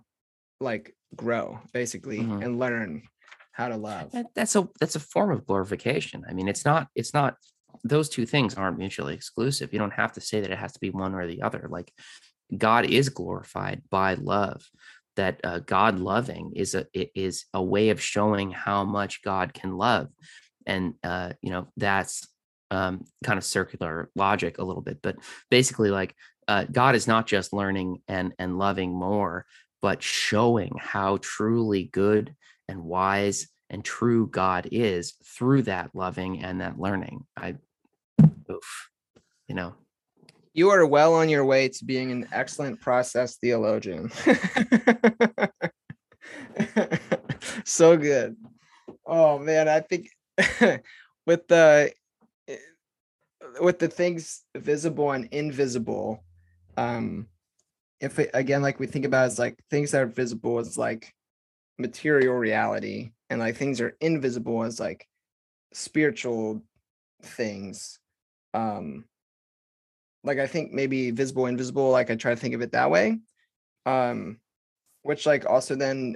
like grow basically mm-hmm. and learn how to love. That's a that's a form of glorification. I mean, it's not it's not those two things aren't mutually exclusive. You don't have to say that it has to be one or the other. Like God is glorified by love. That uh, God loving is a is a way of showing how much God can love, and uh, you know that's um, kind of circular logic a little bit. But basically, like uh, God is not just learning and and loving more, but showing how truly good and wise and true God is through that loving and that learning. I, oof, you know. You are well on your way to being an excellent process theologian. so good. Oh man, I think with the with the things visible and invisible, um, if it, again, like we think about as like things that are visible as like material reality, and like things are invisible as like spiritual things um like i think maybe visible invisible like i try to think of it that way um which like also then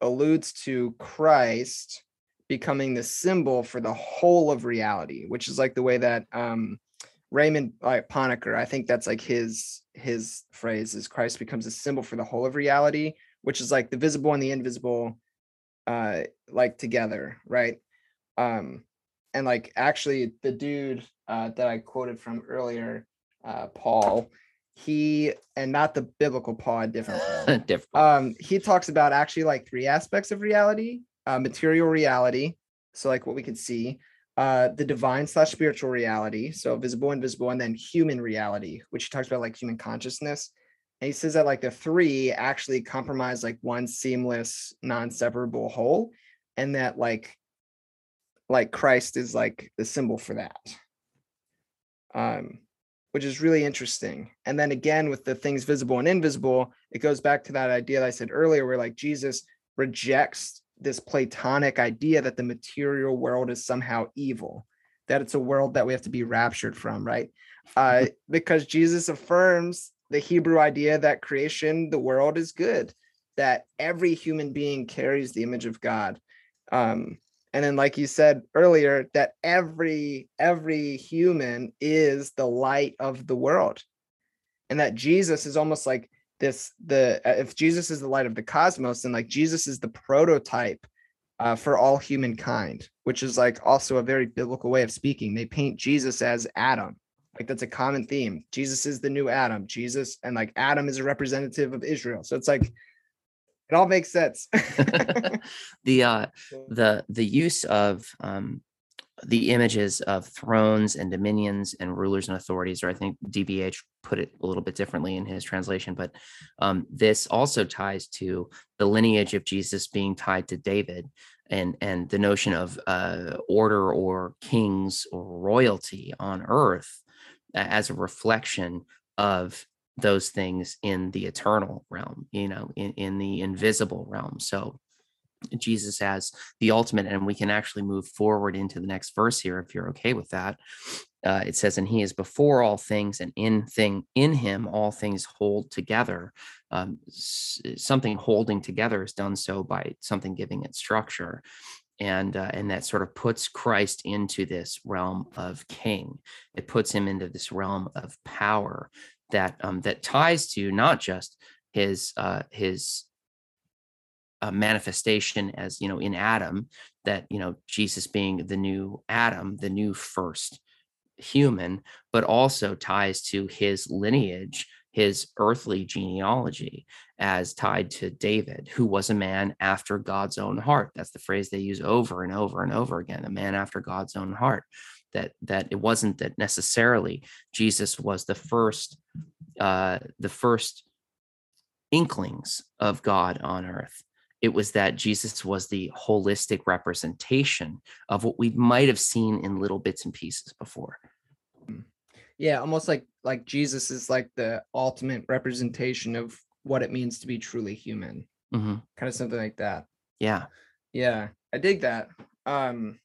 alludes to christ becoming the symbol for the whole of reality which is like the way that um raymond like Panikkar, i think that's like his his phrase is christ becomes a symbol for the whole of reality which is like the visible and the invisible uh like together right? Um and like actually the dude uh that i quoted from earlier uh paul he and not the biblical paul different different um he talks about actually like three aspects of reality uh material reality so like what we can see uh the divine slash spiritual reality so visible and invisible and then human reality which he talks about like human consciousness and he says that like the three actually compromise like one seamless, non-separable whole, and that like like Christ is like the symbol for that. Um, which is really interesting. And then again, with the things visible and invisible, it goes back to that idea that I said earlier, where like Jesus rejects this Platonic idea that the material world is somehow evil, that it's a world that we have to be raptured from, right? Uh, because Jesus affirms the Hebrew idea that creation, the world is good, that every human being carries the image of God. Um, and then, like you said earlier, that every every human is the light of the world, and that Jesus is almost like this. The if Jesus is the light of the cosmos, then like Jesus is the prototype uh, for all humankind, which is like also a very biblical way of speaking. They paint Jesus as Adam, like that's a common theme. Jesus is the new Adam. Jesus and like Adam is a representative of Israel. So it's like it all makes sense. the uh the the use of um the images of thrones and dominions and rulers and authorities, or I think DBH put it a little bit differently in his translation, but um, this also ties to the lineage of Jesus being tied to David and and the notion of uh, order or kings or royalty on earth as a reflection of those things in the eternal realm, you know, in, in the invisible realm. So Jesus as the ultimate, and we can actually move forward into the next verse here if you're okay with that. Uh, it says, "And He is before all things, and in thing in Him all things hold together." Um, something holding together is done so by something giving it structure and uh, and that sort of puts Christ into this realm of king. It puts him into this realm of power that um, that ties to not just his uh, his uh, manifestation as you know in Adam that you know Jesus being the new Adam, the new first human, but also ties to his lineage his earthly genealogy as tied to David, who was a man after God's own heart. That's the phrase they use over and over and over again, a man after God's own heart. That that it wasn't that necessarily Jesus was the first uh, the first inklings of God on earth. It was that Jesus was the holistic representation of what we might have seen in little bits and pieces before. Yeah, almost like like Jesus is like the ultimate representation of what it means to be truly human. Mm-hmm. Kind of something like that. Yeah. Yeah, I dig that. Um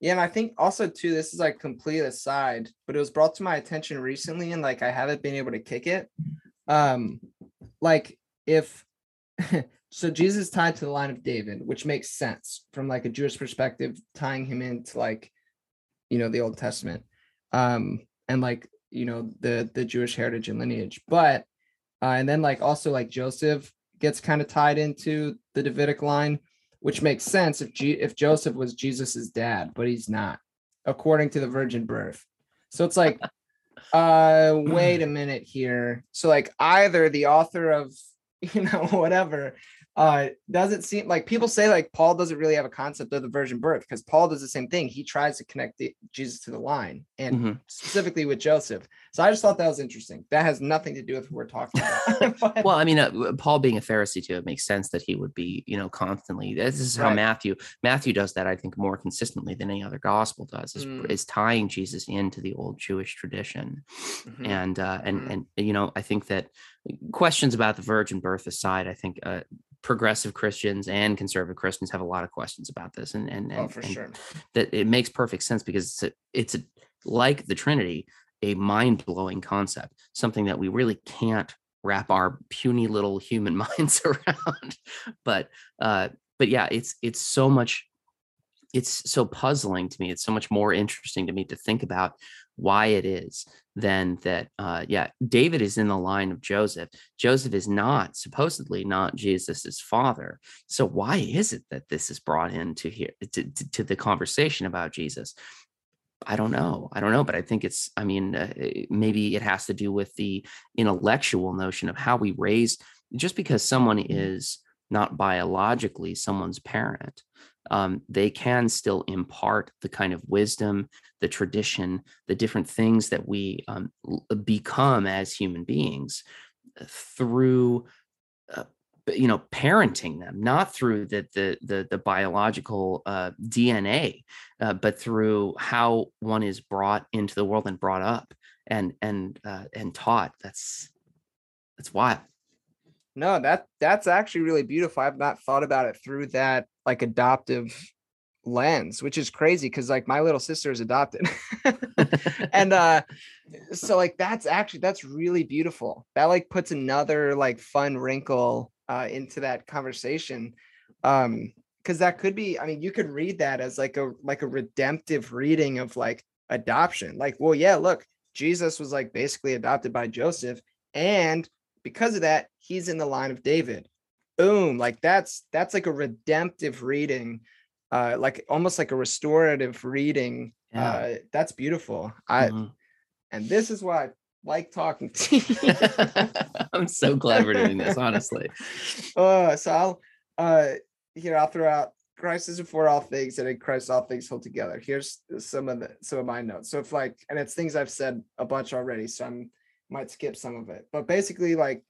yeah, and I think also too, this is like complete aside, but it was brought to my attention recently, and like I haven't been able to kick it. Um, like if so Jesus is tied to the line of David, which makes sense from like a Jewish perspective, tying him into like you know the Old Testament um and like you know the the Jewish heritage and lineage. But uh, and then like also like Joseph gets kind of tied into the Davidic line, which makes sense if G- if Joseph was Jesus's dad, but he's not, according to the virgin birth. So it's like, uh, wait a minute here. So like either the author of you know whatever uh doesn't seem like people say like paul doesn't really have a concept of the virgin birth because paul does the same thing he tries to connect the, jesus to the line and Mm-hmm. specifically with joseph so i just thought that was interesting that has nothing to do with what we're talking about But- Well, I mean, uh, Paul being a Pharisee too, it makes sense that he would be, you know, constantly. This is how Right. Matthew Matthew does that. I think more consistently than any other gospel does is, Mm. is tying Jesus into the old Jewish tradition. Mhm. and uh, and Mhm. and you know i think that questions about the virgin birth aside i think uh, progressive christians and conservative christians have a lot of questions about this and and, and oh for and sure. that it makes perfect sense because it's a, it's a, like the trinity a mind-blowing concept something that we really can't wrap our puny little human minds around. But uh but yeah it's it's so much it's so puzzling to me. It's so much more interesting to me to think about why it is then that uh yeah david is in the line of joseph. Joseph is not supposedly not jesus's father. So why is it that this is brought into here to, to, to the conversation about jesus? I don't know. I don't know but i think it's i mean uh, maybe it has to do with the intellectual notion of how we raise just because someone is not biologically someone's parent um, they can still impart the kind of wisdom, the tradition, the different things that we um, become as human beings uh, through, uh, you know, parenting them, not through the the the, the biological uh, DNA, uh, but through how one is brought into the world and brought up and and uh, and taught. That's that's wild. no that that's actually really beautiful i've not thought about it through that like adoptive lens which is crazy because like my little sister is adopted. And uh so like that's actually that's really beautiful. That like puts another like fun wrinkle uh into that conversation um because that could be i mean you could read that as like a like a redemptive reading of like adoption. Like well yeah look jesus was like basically adopted by joseph and because of that he's in the line of david boom like that's that's like a redemptive reading uh like almost like a restorative reading Yeah. uh that's beautiful i Mhm. and this is why i like talking to you I'm so glad we're doing this, honestly. uh so i'll uh here i'll throw out christ is before all things and in christ all things hold together here's some of the some of my notes so if like and it's things i've said a bunch already so i'm might skip some of it but basically like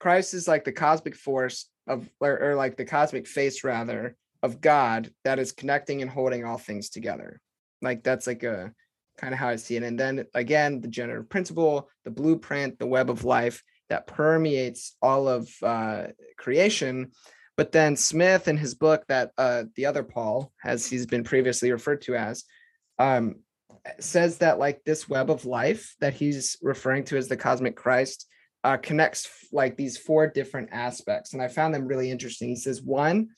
christ is like the cosmic force of or, or like the cosmic face rather of god that is connecting and holding all things together. Like that's like a kind of how i see it. And then again the generative principle the blueprint the web of life that permeates all of uh, creation. But then smith in his book that uh, the other paul as he's been previously referred to as um, says that like this web of life that he's referring to as the cosmic christ uh, connects like these four different aspects and i found them really interesting. He says one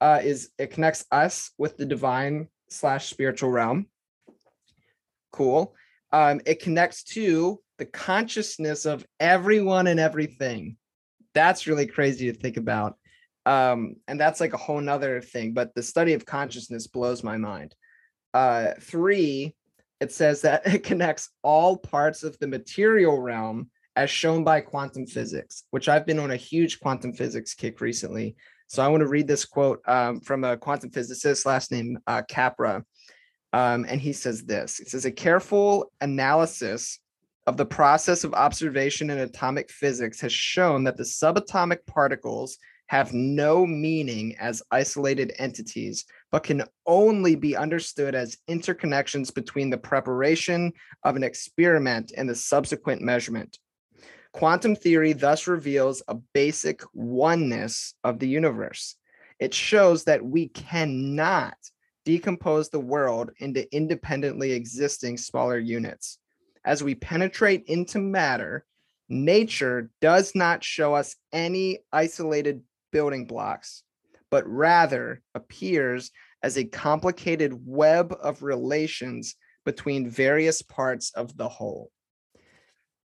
uh, is it connects us with the divine slash spiritual realm. Cool. Um, it connects to the consciousness of everyone and everything. That's really crazy to think about. Um, and that's like a whole nother thing but the study of consciousness blows my mind. Uh, three it says that it connects all parts of the material realm as shown by quantum physics, which I've been on a huge quantum physics kick recently. So I want to read this quote um, from a quantum physicist, last name uh, Capra. Um, and he says this He says, a careful analysis of the process of observation in atomic physics has shown that the subatomic particles have no meaning as isolated entities, but can only be understood as interconnections between the preparation of an experiment and the subsequent measurement. Quantum theory thus reveals a basic oneness of the universe. It shows that we cannot decompose the world into independently existing smaller units. As we penetrate into matter, nature does not show us any isolated building blocks, but rather appears as a complicated web of relations between various parts of the whole.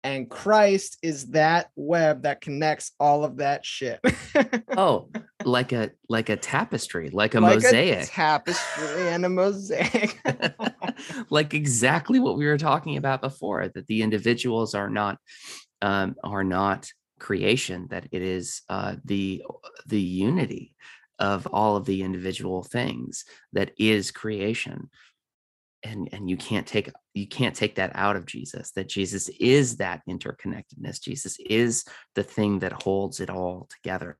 And Christ is that web that connects all of that shit. oh, like a like a tapestry, like a like mosaic. A tapestry and a mosaic. like exactly what we were talking about before, that the individuals are not um, are not creation, that it is uh, the the unity of all of the individual things that is creation and and you can't take you can't take that out of jesus that jesus is that interconnectedness. Jesus is the thing that holds it all together.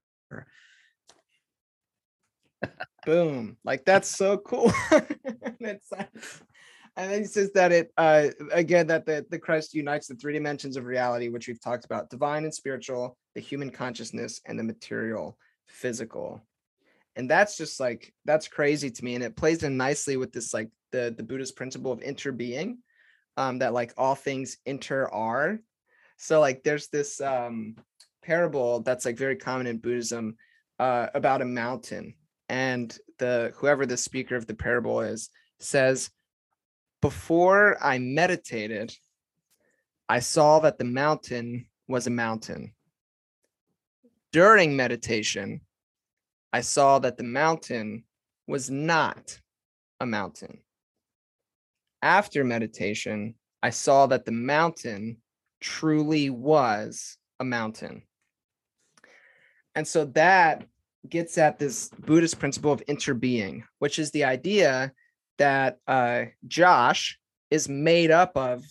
Boom. Like that's so cool. And he says that it uh again that the, the christ unites the three dimensions of reality which we've talked about divine and spiritual the human consciousness and the material physical. And that's just like that's crazy to me and it plays in nicely with this like the the buddhist principle of interbeing um that like all things inter are. So like there's this um parable that's like very common in buddhism uh about a mountain. And the whoever the speaker of the parable is says before i meditated i saw that the mountain was a mountain. During meditation I saw that the mountain was not a mountain. After meditation, I saw that the mountain truly was a mountain. And so that gets at this Buddhist principle of interbeing, which is the idea that uh, Josh is made up of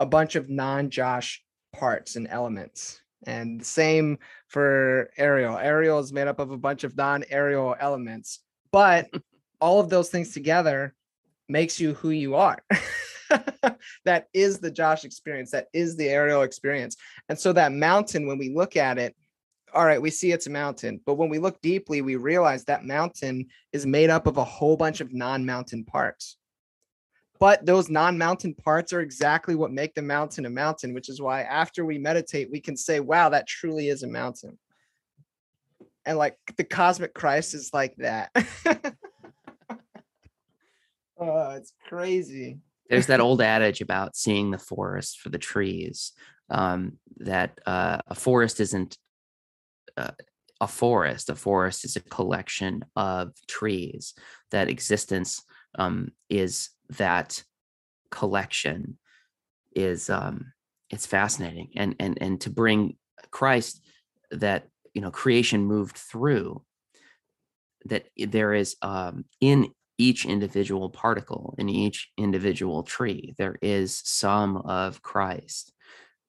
a bunch of non Josh parts and elements. And the same for Ariel. Ariel is made up of a bunch of non-Ariel elements, but all of those things together makes you who you are. that is the Josh experience. That is the Ariel experience. And so that mountain, when we look at it, all right, we see it's a mountain, but when we look deeply, we realize that mountain is made up of a whole bunch of non-mountain parts but those non-mountain parts are exactly what make the mountain a mountain which is why after we meditate we can say wow that truly is a mountain and like the cosmic christ is like that oh it's crazy. There's that old adage about seeing the forest for the trees um, that uh, a forest isn't uh, a forest a forest is a collection of trees. That existence um, is that collection is um it's fascinating. And and and to bring christ that you know creation moved through that there is um in each individual particle in each individual tree there is some of christ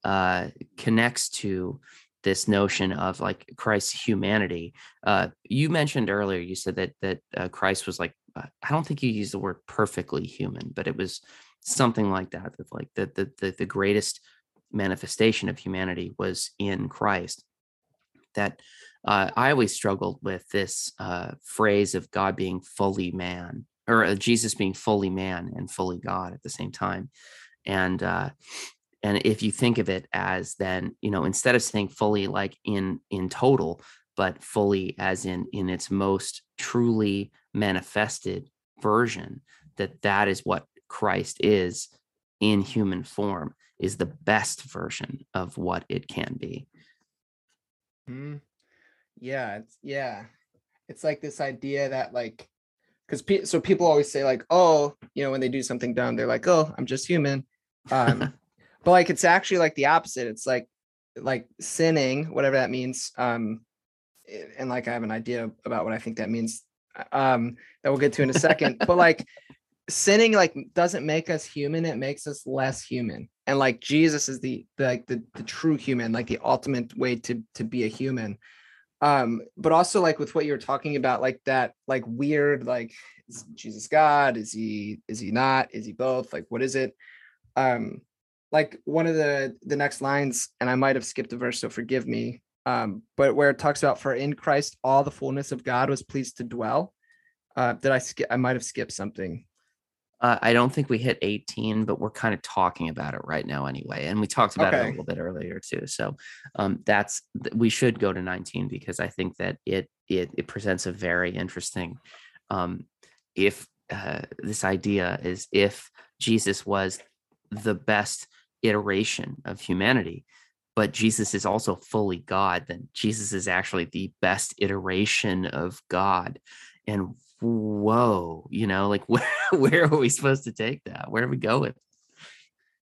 uh connects to this notion of like christ's humanity uh you mentioned earlier you said that that uh, christ was like I don't think you used the word perfectly human, but it was something like that. That like the, the the the greatest manifestation of humanity was in Christ. That uh, I always struggled with this uh, phrase of God being fully man, or uh, Jesus being fully man and fully God at the same time, and uh, and if you think of it as then you know instead of saying fully like in in total, but fully as in in its most truly manifested version that that is what Christ is in human form is the best version of what it can be. Hmm. Yeah, it's yeah. It's like this idea that like because pe- so people always say like, oh, you know, when they do something dumb, they're like, oh, I'm just human. Um, but like it's actually like the opposite. It's like like sinning, whatever that means. Um, and like I have an idea about what I think that means. Um, that we'll get to in a second. but like sinning like doesn't make us human it makes us less human and like jesus is the, the like the, the true human like the ultimate way to to be a human um but also like with what you were talking about like that like weird like jesus god? Is he is he not? Is he both? Like what is it? Um like one of the the next lines and i might have skipped a verse so forgive me um but where it talks about for in christ all the fullness of god was pleased to dwell uh did i skip i might have skipped something uh, I don't think we hit 18, but we're kind of talking about it right now anyway. And we talked about okay. it a little bit earlier too. So um, that's we should go to 19 because I think that it it, it presents a very interesting um, if uh, this idea is if Jesus was the best iteration of humanity, but Jesus is also fully God, then Jesus is actually the best iteration of God. And whoa, you know, like where where are we supposed to take that? Where do we go with?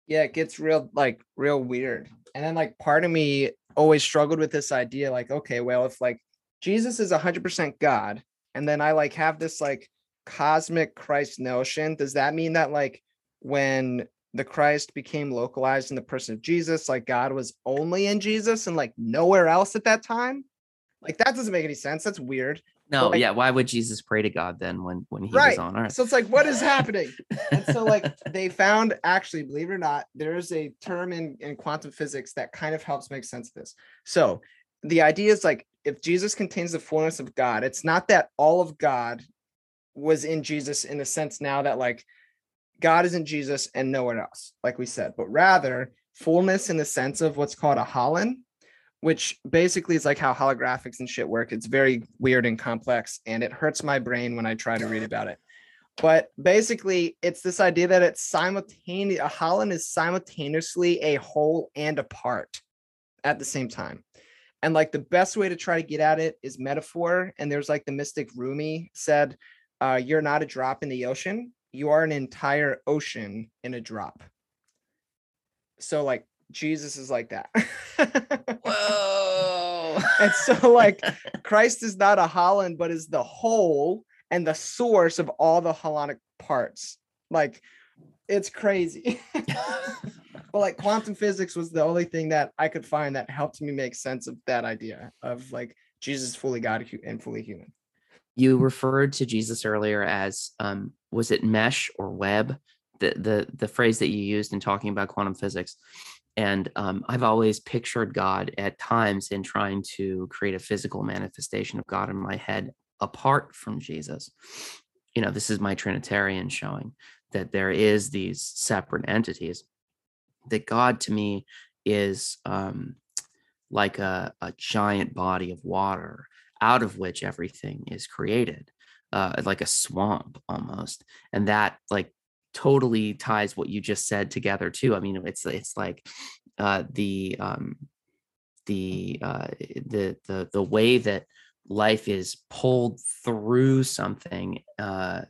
Yeah, it gets real like real weird. And then like part of me always struggled with this idea like okay, well if like Jesus is 100% God and then I like have this like cosmic Christ notion, does that mean that like when the Christ became localized in the person of Jesus, like God was only in Jesus and like nowhere else at that time? Like that doesn't make any sense. That's weird. No, like, yeah. Why would Jesus pray to God then when when he right. was on earth? So it's like, what is happening? and so like they found actually, believe it or not, there is a term in, in quantum physics that kind of helps make sense of this. So the idea is like if Jesus contains the fullness of God, it's not that all of God was in Jesus in the sense now that like God is in Jesus and nowhere else, like we said, but rather fullness in the sense of what's called a Holon, which basically is like how holographics and shit work. It's very weird and complex, and it hurts my brain when I try to read about it. But basically, it's this idea that it's simultaneous. A Holon is simultaneously a whole and a part at the same time. And like the best way to try to get at it is metaphor. And there's like the mystic Rumi said, uh, "You're not a drop in the ocean. You are an entire ocean in a drop." So like Jesus is like that. Whoa. and so like Christ is not a Holon, but is the whole and the source of all the holonic parts. Like it's crazy. but like quantum physics was the only thing that I could find that helped me make sense of that idea of like Jesus fully God and fully human. You referred to Jesus earlier as um was it mesh or web? The the the phrase that you used in talking about quantum physics and um, I've always pictured God at times in trying to create a physical manifestation of God in my head apart from Jesus. You know, this is my Trinitarian showing that there is these separate entities. That God to me is um, like a, a giant body of water out of which everything is created, uh, like a swamp almost, and that like totally ties what you just said together too. I mean, it's it's like uh, the um, the uh, the the the way that life is pulled through something. Uh,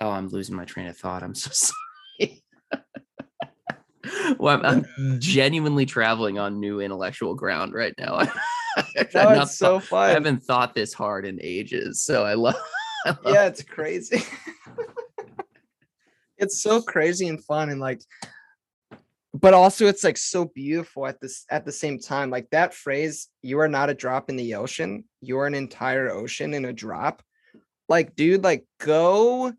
oh, I'm losing my train of thought. I'm so sorry. well, I'm, I'm, genuinely traveling on new intellectual ground right now. no, it's so fun. I haven't thought this hard in ages, so I love. I love yeah, it's crazy it's so crazy and fun and like but also it's like so beautiful at this at the same time like that phrase you are not a drop in the ocean you're an entire ocean in a drop like dude like go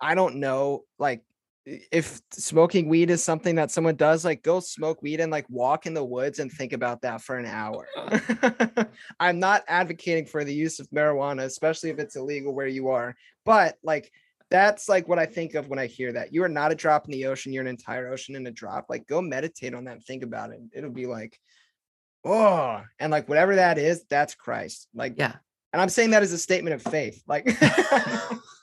i don't know like if smoking weed is something that someone does like go smoke weed and like walk in the woods and think about that for an hour. I'm not advocating for the use of marijuana especially if it's illegal where you are but like that's like what I think of when I hear that. You are not a drop in the ocean, you're an entire ocean in a drop. Like go meditate on that and think about it. It'll be like, oh, and like whatever that is, that's Christ. Like, yeah. And I'm saying that as a statement of faith. Like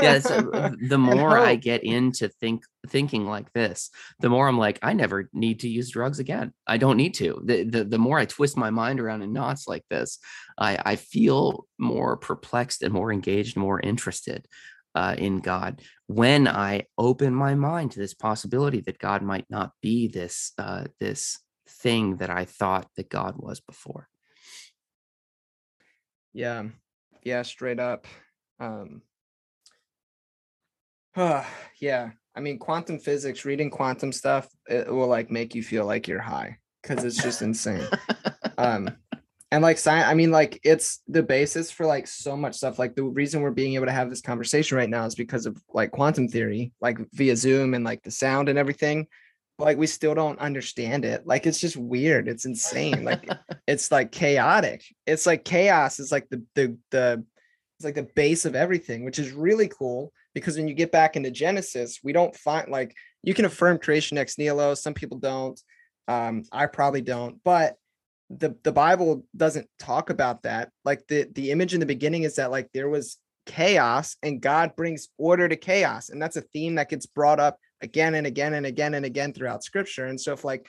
yeah uh, the more i get into think thinking like this the more i'm like i never need to use drugs again i don't need to the, the, the more i twist my mind around in knots like this i i feel more perplexed and more engaged more interested uh, in god when I open my mind to this possibility that God might not be this uh, this thing that I thought that God was before. Yeah, yeah, straight up. Um, yeah, I mean, quantum physics, reading quantum stuff, it will like make you feel like you're high because it's just insane. um, and like science i mean like it's the basis for like so much stuff like the reason we're being able to have this conversation right now is because of like quantum theory like via zoom and like the sound and everything like we still don't understand it. Like it's just weird. It's insane. Like it's like chaotic. It's like chaos is like the the the it's like the base of everything which is really cool because when you get back into genesis we don't find like you can affirm creation ex nihilo some people don't um i probably don't but the the bible doesn't talk about that. Like the the image in the beginning is that like there was chaos and god brings order to chaos and that's a theme that gets brought up again and again and again and again throughout scripture and so if like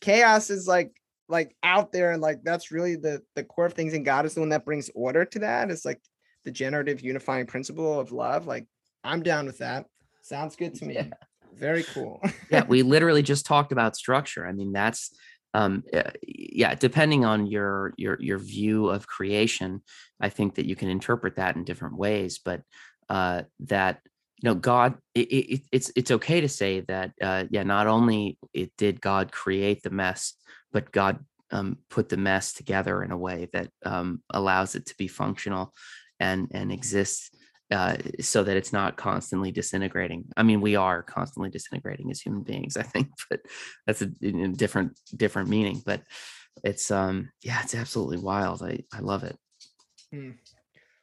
chaos is like like out there and like that's really the the core of things and god is the one that brings order to that it's like the generative unifying principle of love like i'm down with that sounds good to me yeah. very cool yeah we literally just talked about structure i mean that's um, eh, yeah, depending on your your your view of creation, I think that you can interpret that in different ways. But uh, that you know, God, it, it, it's it's okay to say that uh, yeah, not only it did God create the mess, but God um, put the mess together in a way that um, allows it to be functional and and exists uh, so that it's not constantly disintegrating. I mean, we are constantly disintegrating as human beings, I think, but that's a, a, different different meaning. But it's um yeah, it's absolutely wild. I I love it. Hmm.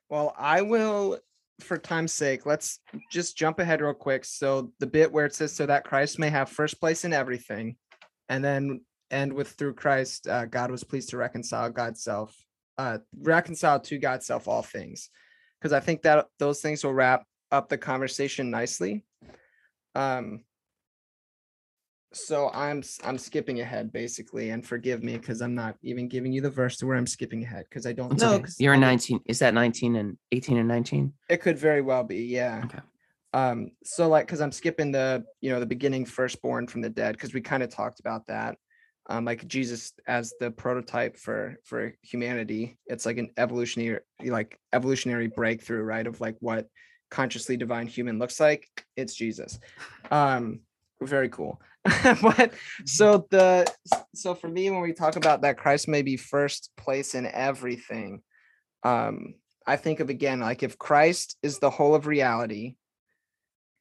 Well, I will, for time's sake, let's just jump ahead real quick. So the bit where it says, "So that Christ may have first place in everything," and then end with through Christ, uh, God was pleased to reconcile God's self, uh, reconcile to God's self all things because I think that those things will wrap up the conversation nicely. Um, so I'm I'm skipping ahead basically, and forgive me because I'm not even giving you the verse to where I'm skipping ahead because I don't know. Okay. You're 19. Is that 19 and 18 and 19? It could very well be, yeah. Okay. Um, so like because I'm skipping the you know the beginning firstborn from the dead because we kind of talked about that um, like Jesus as the prototype for for humanity. It's like an evolutionary like evolutionary breakthrough, right? Of like what consciously divine human looks like. It's Jesus. Um, very cool. but so the so for me, when we talk about that Christ may be first place in everything, um, I think of again like if Christ is the whole of reality,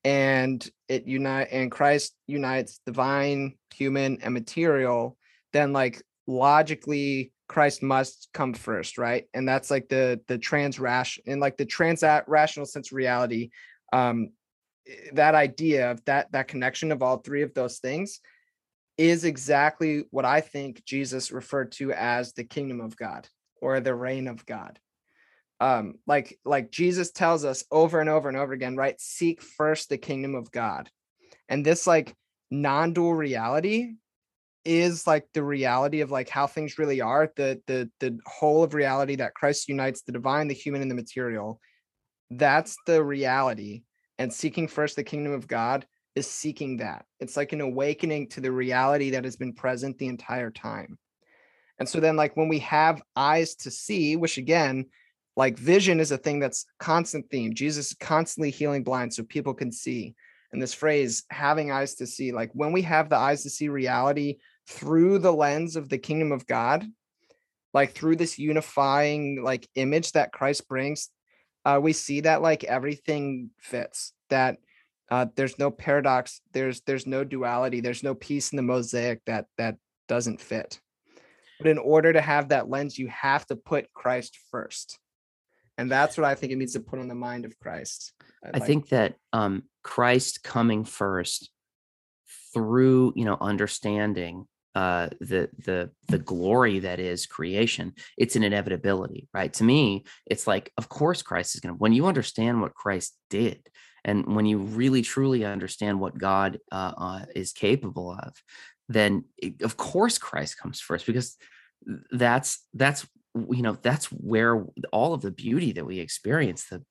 and it unite and Christ unites divine, human, and material, then like logically Christ must come first, right? And that's like the the trans rash in like the trans rational sense reality. Um, eh, that idea of that that connection of all three of those things is exactly what I think Jesus referred to as the kingdom of God or the reign of God. Um, like like Jesus tells us over and over and over again, right? Seek first the kingdom of God, and this like non-dual reality is like the reality of like how things really are the the the whole of reality that christ unites the divine the human and the material that's the reality and seeking first the kingdom of god is seeking that. It's like an awakening to the reality that has been present the entire time. And so then like when we have eyes to see which again like vision is a thing that's constant theme. Jesus is constantly healing blind so people can see. And this phrase having eyes to see like when we have the eyes to see reality through the lens of the kingdom of god like through this unifying like image that christ brings uh, we see that like everything fits that uh, there's no paradox there's there's no duality there's no piece in the mosaic that that doesn't fit. But in order to have that lens you have to put christ first. And that's what i think it needs to put on the mind of christ. I'd i like think that um Christ coming first through, you know, understanding uh, the the the glory that is creation it's an inevitability right? To me it's like of course christ is going to when you understand what christ did and when you really truly understand what god uh, uh, is capable of then it, of course christ comes first because that's that's you know that's where all of the beauty that we experience the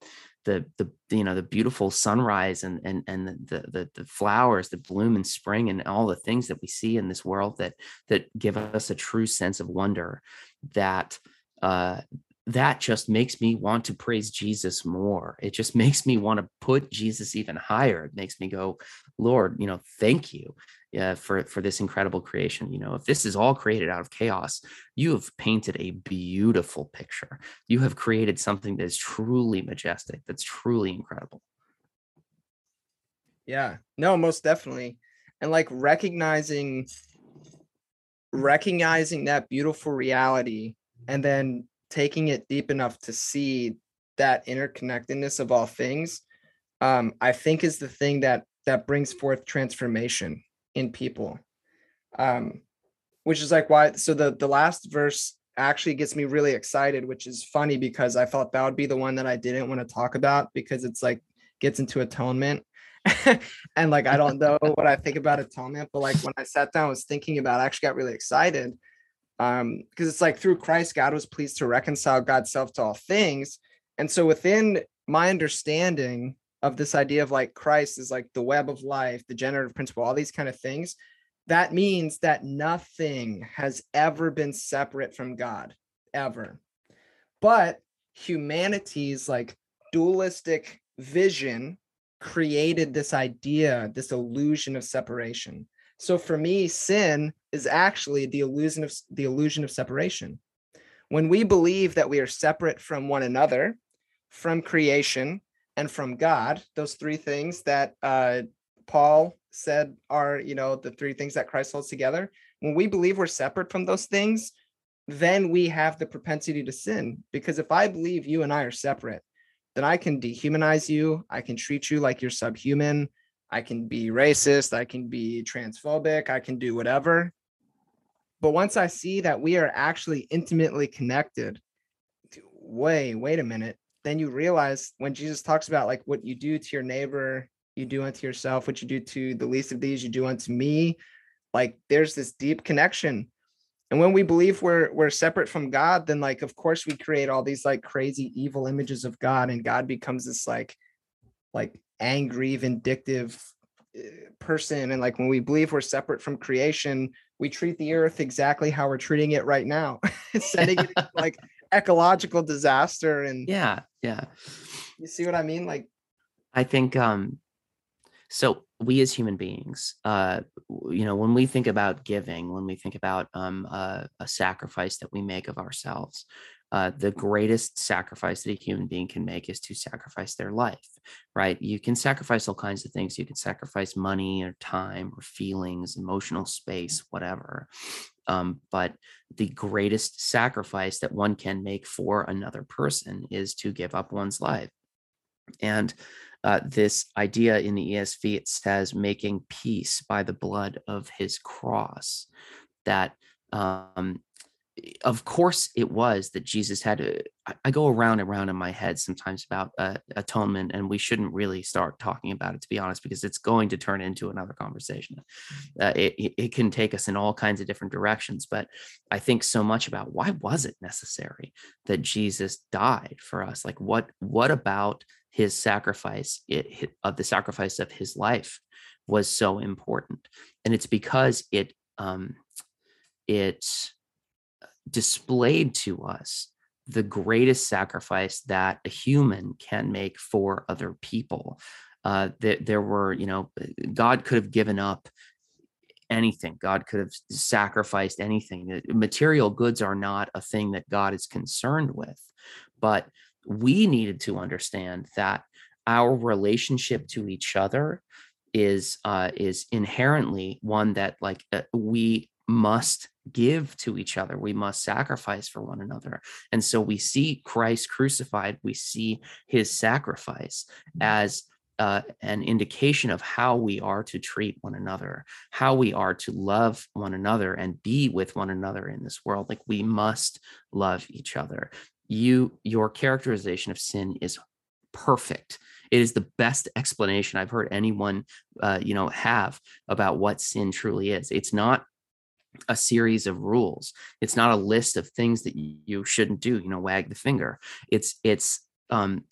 the the you know the beautiful sunrise and and and the the the flowers that bloom in spring and all the things that we see in this world that that give us a true sense of wonder that uh that just makes me want to praise Jesus more. It just makes me want to put Jesus even higher. It makes me go, Lord, you know, thank you uh, for for this incredible creation. You know, if this is all created out of chaos, you have painted a beautiful picture. You have created something that is truly majestic. That's truly incredible. Yeah. No, most definitely. And like recognizing recognizing that beautiful reality and then taking it deep enough to see that interconnectedness of all things um, i think is the thing that that brings forth transformation in people. Um, which is like why so the the last verse actually gets me really excited which is funny because i thought that would be the one that i didn't want to talk about because it's like gets into atonement. And like i don't know what i think about atonement but like when i sat down I was thinking about it, i actually got really excited um because it's like through christ god was pleased to reconcile god's self to all things. And so within my understanding of this idea of like christ is like the web of life the generative principle all these kind of things that means that nothing has ever been separate from god ever but humanity's like dualistic vision created this idea this illusion of separation so for me, sin is actually the illusion of the illusion of separation. When we believe that we are separate from one another, from creation, and from God, those three things that uh, Paul said are, you know, the three things that Christ holds together. When we believe we're separate from those things, then we have the propensity to sin. Because if I believe you and I are separate, then I can dehumanize you. I can treat you like you're subhuman. I can be racist, I can be transphobic, I can do whatever. But once I see that we are actually intimately connected, wait, wait a minute. Then you realize when Jesus talks about like what you do to your neighbor, you do unto yourself, what you do to the least of these, you do unto me. Like there's this deep connection. And when we believe we're we're separate from God, then like of course we create all these like crazy evil images of God, and God becomes this like like angry, vindictive eh, person. And like when we believe we're separate from creation, we treat the earth exactly how we're treating it right now, sending it like ecological disaster. And yeah, yeah. You see what I mean? Like, I think, um, so we as human beings, uh, you know, when we think about giving, when we think about um, uh, a sacrifice that we make of ourselves, uh, the greatest sacrifice that a human being can make is to sacrifice their life, right? You can sacrifice all kinds of things. You can sacrifice money or time or feelings, emotional space, whatever. Um, but the greatest sacrifice that one can make for another person is to give up one's life. And uh, this idea in the ESV, it says, making peace by the blood of his cross. That um, of course it was that jesus had to i go around and around in my head sometimes about uh, atonement and we shouldn't really start talking about it to be honest because it's going to turn into another conversation. Uh, it, it can take us in all kinds of different directions but i think so much about why was it necessary that jesus died for us? Like what what about his sacrifice it, of the sacrifice of his life was so important? And it's because it um it displayed to us the greatest sacrifice that a human can make for other people. Uh, that there were, you know, God could have given up anything. God could have sacrificed anything. Material goods are not a thing that God is concerned with, but we needed to understand that our relationship to each other is uh, is inherently one that like uh, we must give to each other. We must sacrifice for one another. And so we see Christ crucified, we see his sacrifice mm-hmm. as uh, an indication of how we are to treat one another, how we are to love one another and be with one another in this world. Like we must love each other. You, your characterization of sin is perfect. It is the best explanation I've heard anyone, uh, you know, have about what sin truly is. It's not a series of rules it's not a list of things that you shouldn't do you know wag the finger it's it's um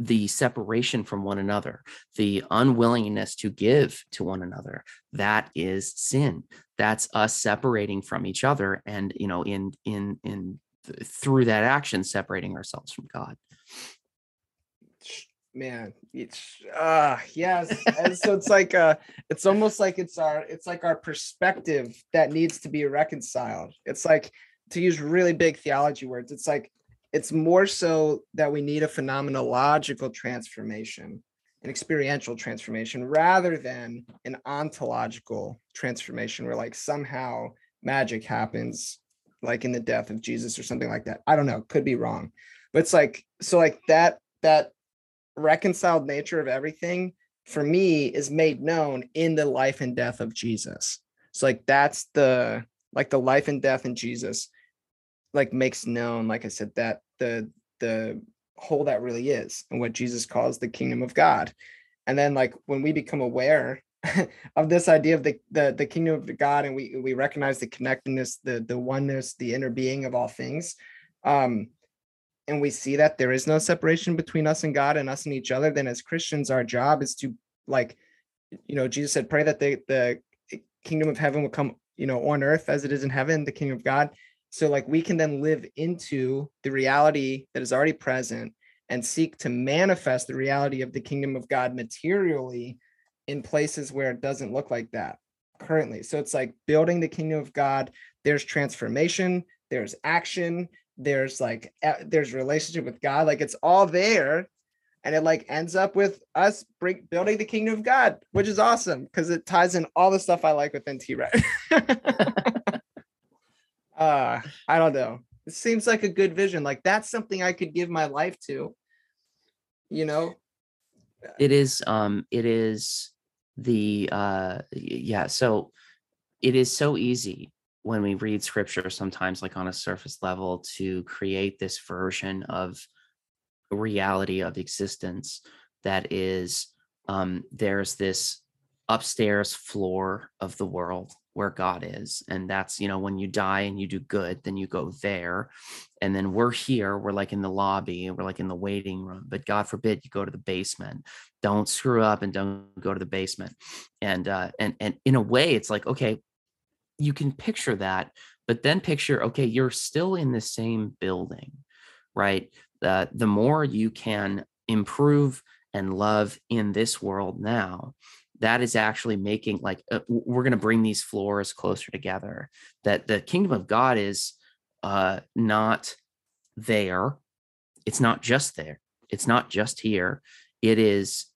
the separation from one another, the unwillingness to give to one another, that is sin. That's us separating from each other, and you know, in in in through that action, separating ourselves from God. Man, it's uh yes. and so it's like uh it's almost like it's our it's like our perspective that needs to be reconciled. It's like to use really big theology words, it's like it's more so that we need a phenomenological transformation, an experiential transformation, rather than an ontological transformation where like somehow magic happens, like in the death of Jesus or something like that. I don't know, could be wrong. But it's like, so like that, that reconciled nature of everything for me is made known in the life and death of Jesus. So like that's the like the life and death in Jesus like makes known, like I said, that the the whole that really is and what Jesus calls the kingdom of God. And then like when we become aware of this idea of the, the the kingdom of God and we we recognize the connectedness, the the oneness, the interbeing of all things. Um and we see that there is no separation between us and God and us and each other, then as Christians, our job is to like, you know, Jesus said, pray that the the kingdom of heaven will come, you know, on earth as it is in heaven, the kingdom of God so like we can then live into the reality that is already present and seek to manifest the reality of the kingdom of God materially in places where it doesn't look like that currently. So it's like building the kingdom of God, there's transformation, there's action, there's like there's relationship with God, like it's all there and it like ends up with us bring, building the kingdom of God, which is awesome because it ties in all the stuff I like within T-Rex. uh i don't know it seems like a good vision like that's something i could give my life to you know it is um it is the uh yeah so it is so easy when we read scripture sometimes like on a surface level to create this version of reality of existence that is um there's this upstairs floor of the world where God is. And that's, you know, when you die and you do good, then you go there. And then we're here, we're like in the lobby, we're like in the waiting room. But God forbid you go to the basement. Don't screw up and don't go to the basement. And uh and and in a way, it's like, okay, you can picture that, but then picture, okay, you're still in the same building, right? Uh, the more you can improve and love in this world now, that is actually making like uh, we're going to bring these floors closer together that the kingdom of god is uh not there. It's not just there. It's not just here. It is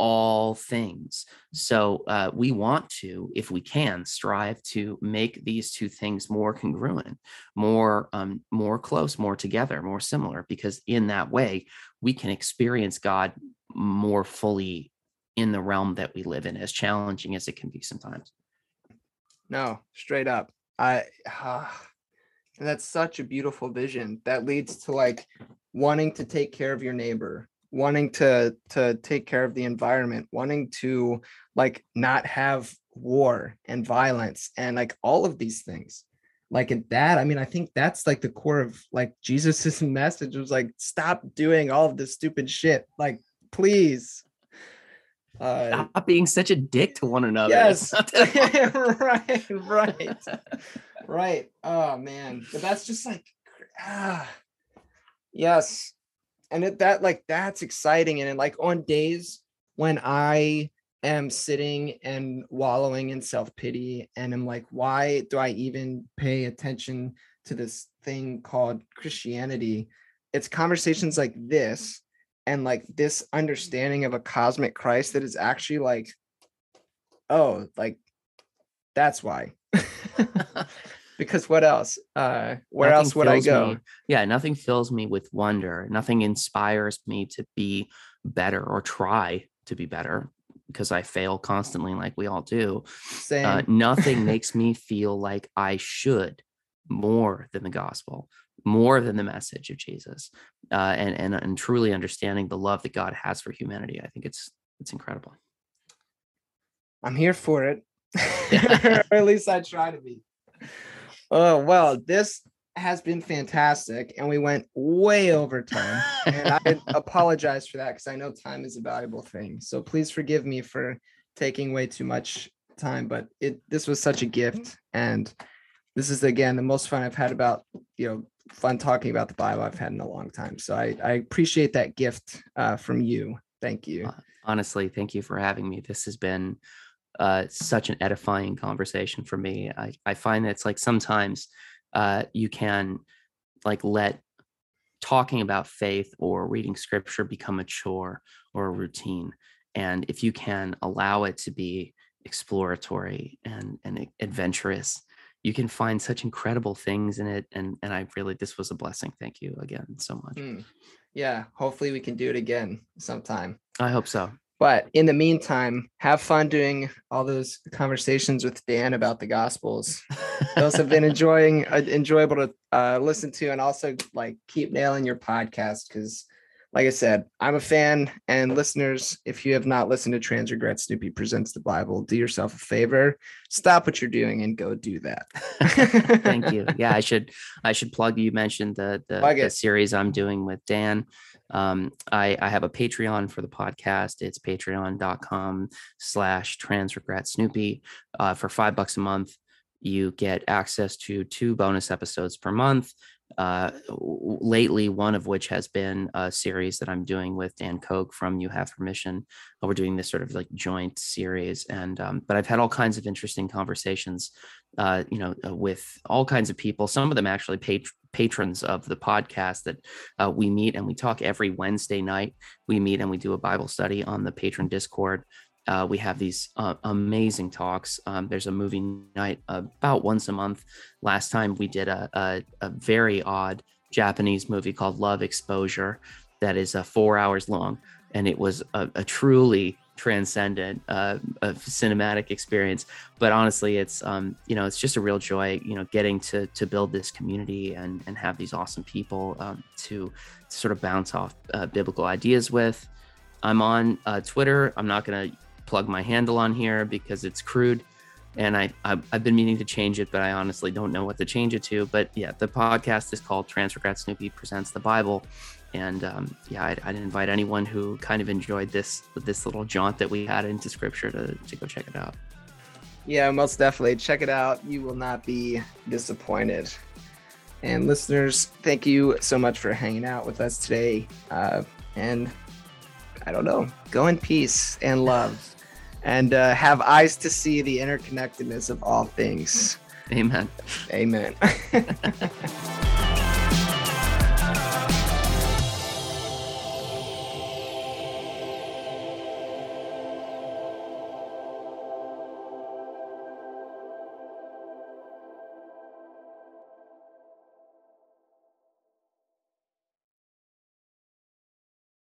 all things so uh, we want to if we can strive to make these two things more congruent more um, more close more together more similar because in that way we can experience god more fully in the realm that we live in, as challenging as it can be sometimes. No, straight up. I uh, that's such a beautiful vision that leads to like wanting to take care of your neighbor, wanting to to take care of the environment, wanting to like not have war and violence and like all of these things. Like at that, I mean, I think that's like the core of like Jesus's message was like, stop doing all of this stupid shit. Like, please uh, Stop being such a dick to one another. Yes. right, right, right. Oh man, but that's just like, ah, yes, and it, that like that's exciting, and like on days when I am sitting and wallowing in self pity, and I'm like, why do I even pay attention to this thing called Christianity? It's conversations like this and like this understanding of a cosmic Christ that is actually like, oh, like that's why. because what else? Uh, where nothing else would I go? Me, yeah, nothing fills me with wonder. Nothing inspires me to be better or try to be better because I fail constantly, like we all do. Uh, nothing makes me feel like I should more than the gospel more than the message of Jesus, uh, and and and truly understanding the love that God has for humanity. I think it's it's incredible. I'm here for it, or at least I try to be. Oh well, this has been fantastic, and we went way over time. and I apologize for that because I know time is a valuable thing. So please forgive me for taking way too much time, but it this was such a gift, and this is again the most fun I've had about you know fun talking about the Bible I've had in a long time. So I I appreciate that gift uh, from you. Thank you. Honestly, thank you for having me. This has been uh, such an edifying conversation for me. I, I find that it's like sometimes uh, you can like let talking about faith or reading scripture become a chore or a routine. And if you can allow it to be exploratory and, and adventurous, you can find such incredible things in it. And, and I really, this was a blessing. Thank you again so much. Mm. Yeah. Hopefully we can do it again sometime. I hope so. But in the meantime, have fun doing all those conversations with Dan about the Gospels. those have been enjoying uh, enjoyable to uh, listen to, and also like keep nailing your podcast because, like I said, I'm a fan. And listeners, if you have not listened to Trans Regret Snoopy Presents the Bible, do yourself a favor, stop what you're doing, and go do that. Thank you. Yeah, I should I should plug. You mentioned the the, the series I'm doing with Dan. Um, I, I have a Patreon for the podcast. It's patreon.com slash trans regret Snoopy. Uh, for five bucks a month, you get access to two bonus episodes per month. Uh, lately, one of which has been a series that I'm doing with Dan Koch from You Have Permission. Uh, we're doing this sort of like joint series, and um, but I've had all kinds of interesting conversations, uh, you know, uh, with all kinds of people. Some of them actually pat- patrons of the podcast that uh, we meet and we talk every Wednesday night. We meet and we do a Bible study on the Patreon Discord. Uh, we have these uh, amazing talks. Um, there's a movie night about once a month. Last time we did a, a, a very odd Japanese movie called Love Exposure that is uh, four hours long. And it was a, a truly transcendent uh, cinematic experience. But honestly, it's um, you know it's just a real joy, you know, getting to to build this community and and have these awesome people um, to, to sort of bounce off uh, biblical ideas with. I'm on uh, Twitter. I'm not gonna plug my handle on here because it's crude and I, I have been meaning to change it, but I honestly don't know what to change it to. But yeah, the podcast is called Trans Regret Snoopy Presents the Bible, and um, yeah, I'd, I'd, invite anyone who kind of enjoyed this this little jaunt that we had into Scripture to to go check it out. Yeah, most definitely check it out. You will not be disappointed. And listeners, thank you so much for hanging out with us today. Uh, and I don't know, go in peace and love and uh, have eyes to see the interconnectedness of all things. Amen. Amen.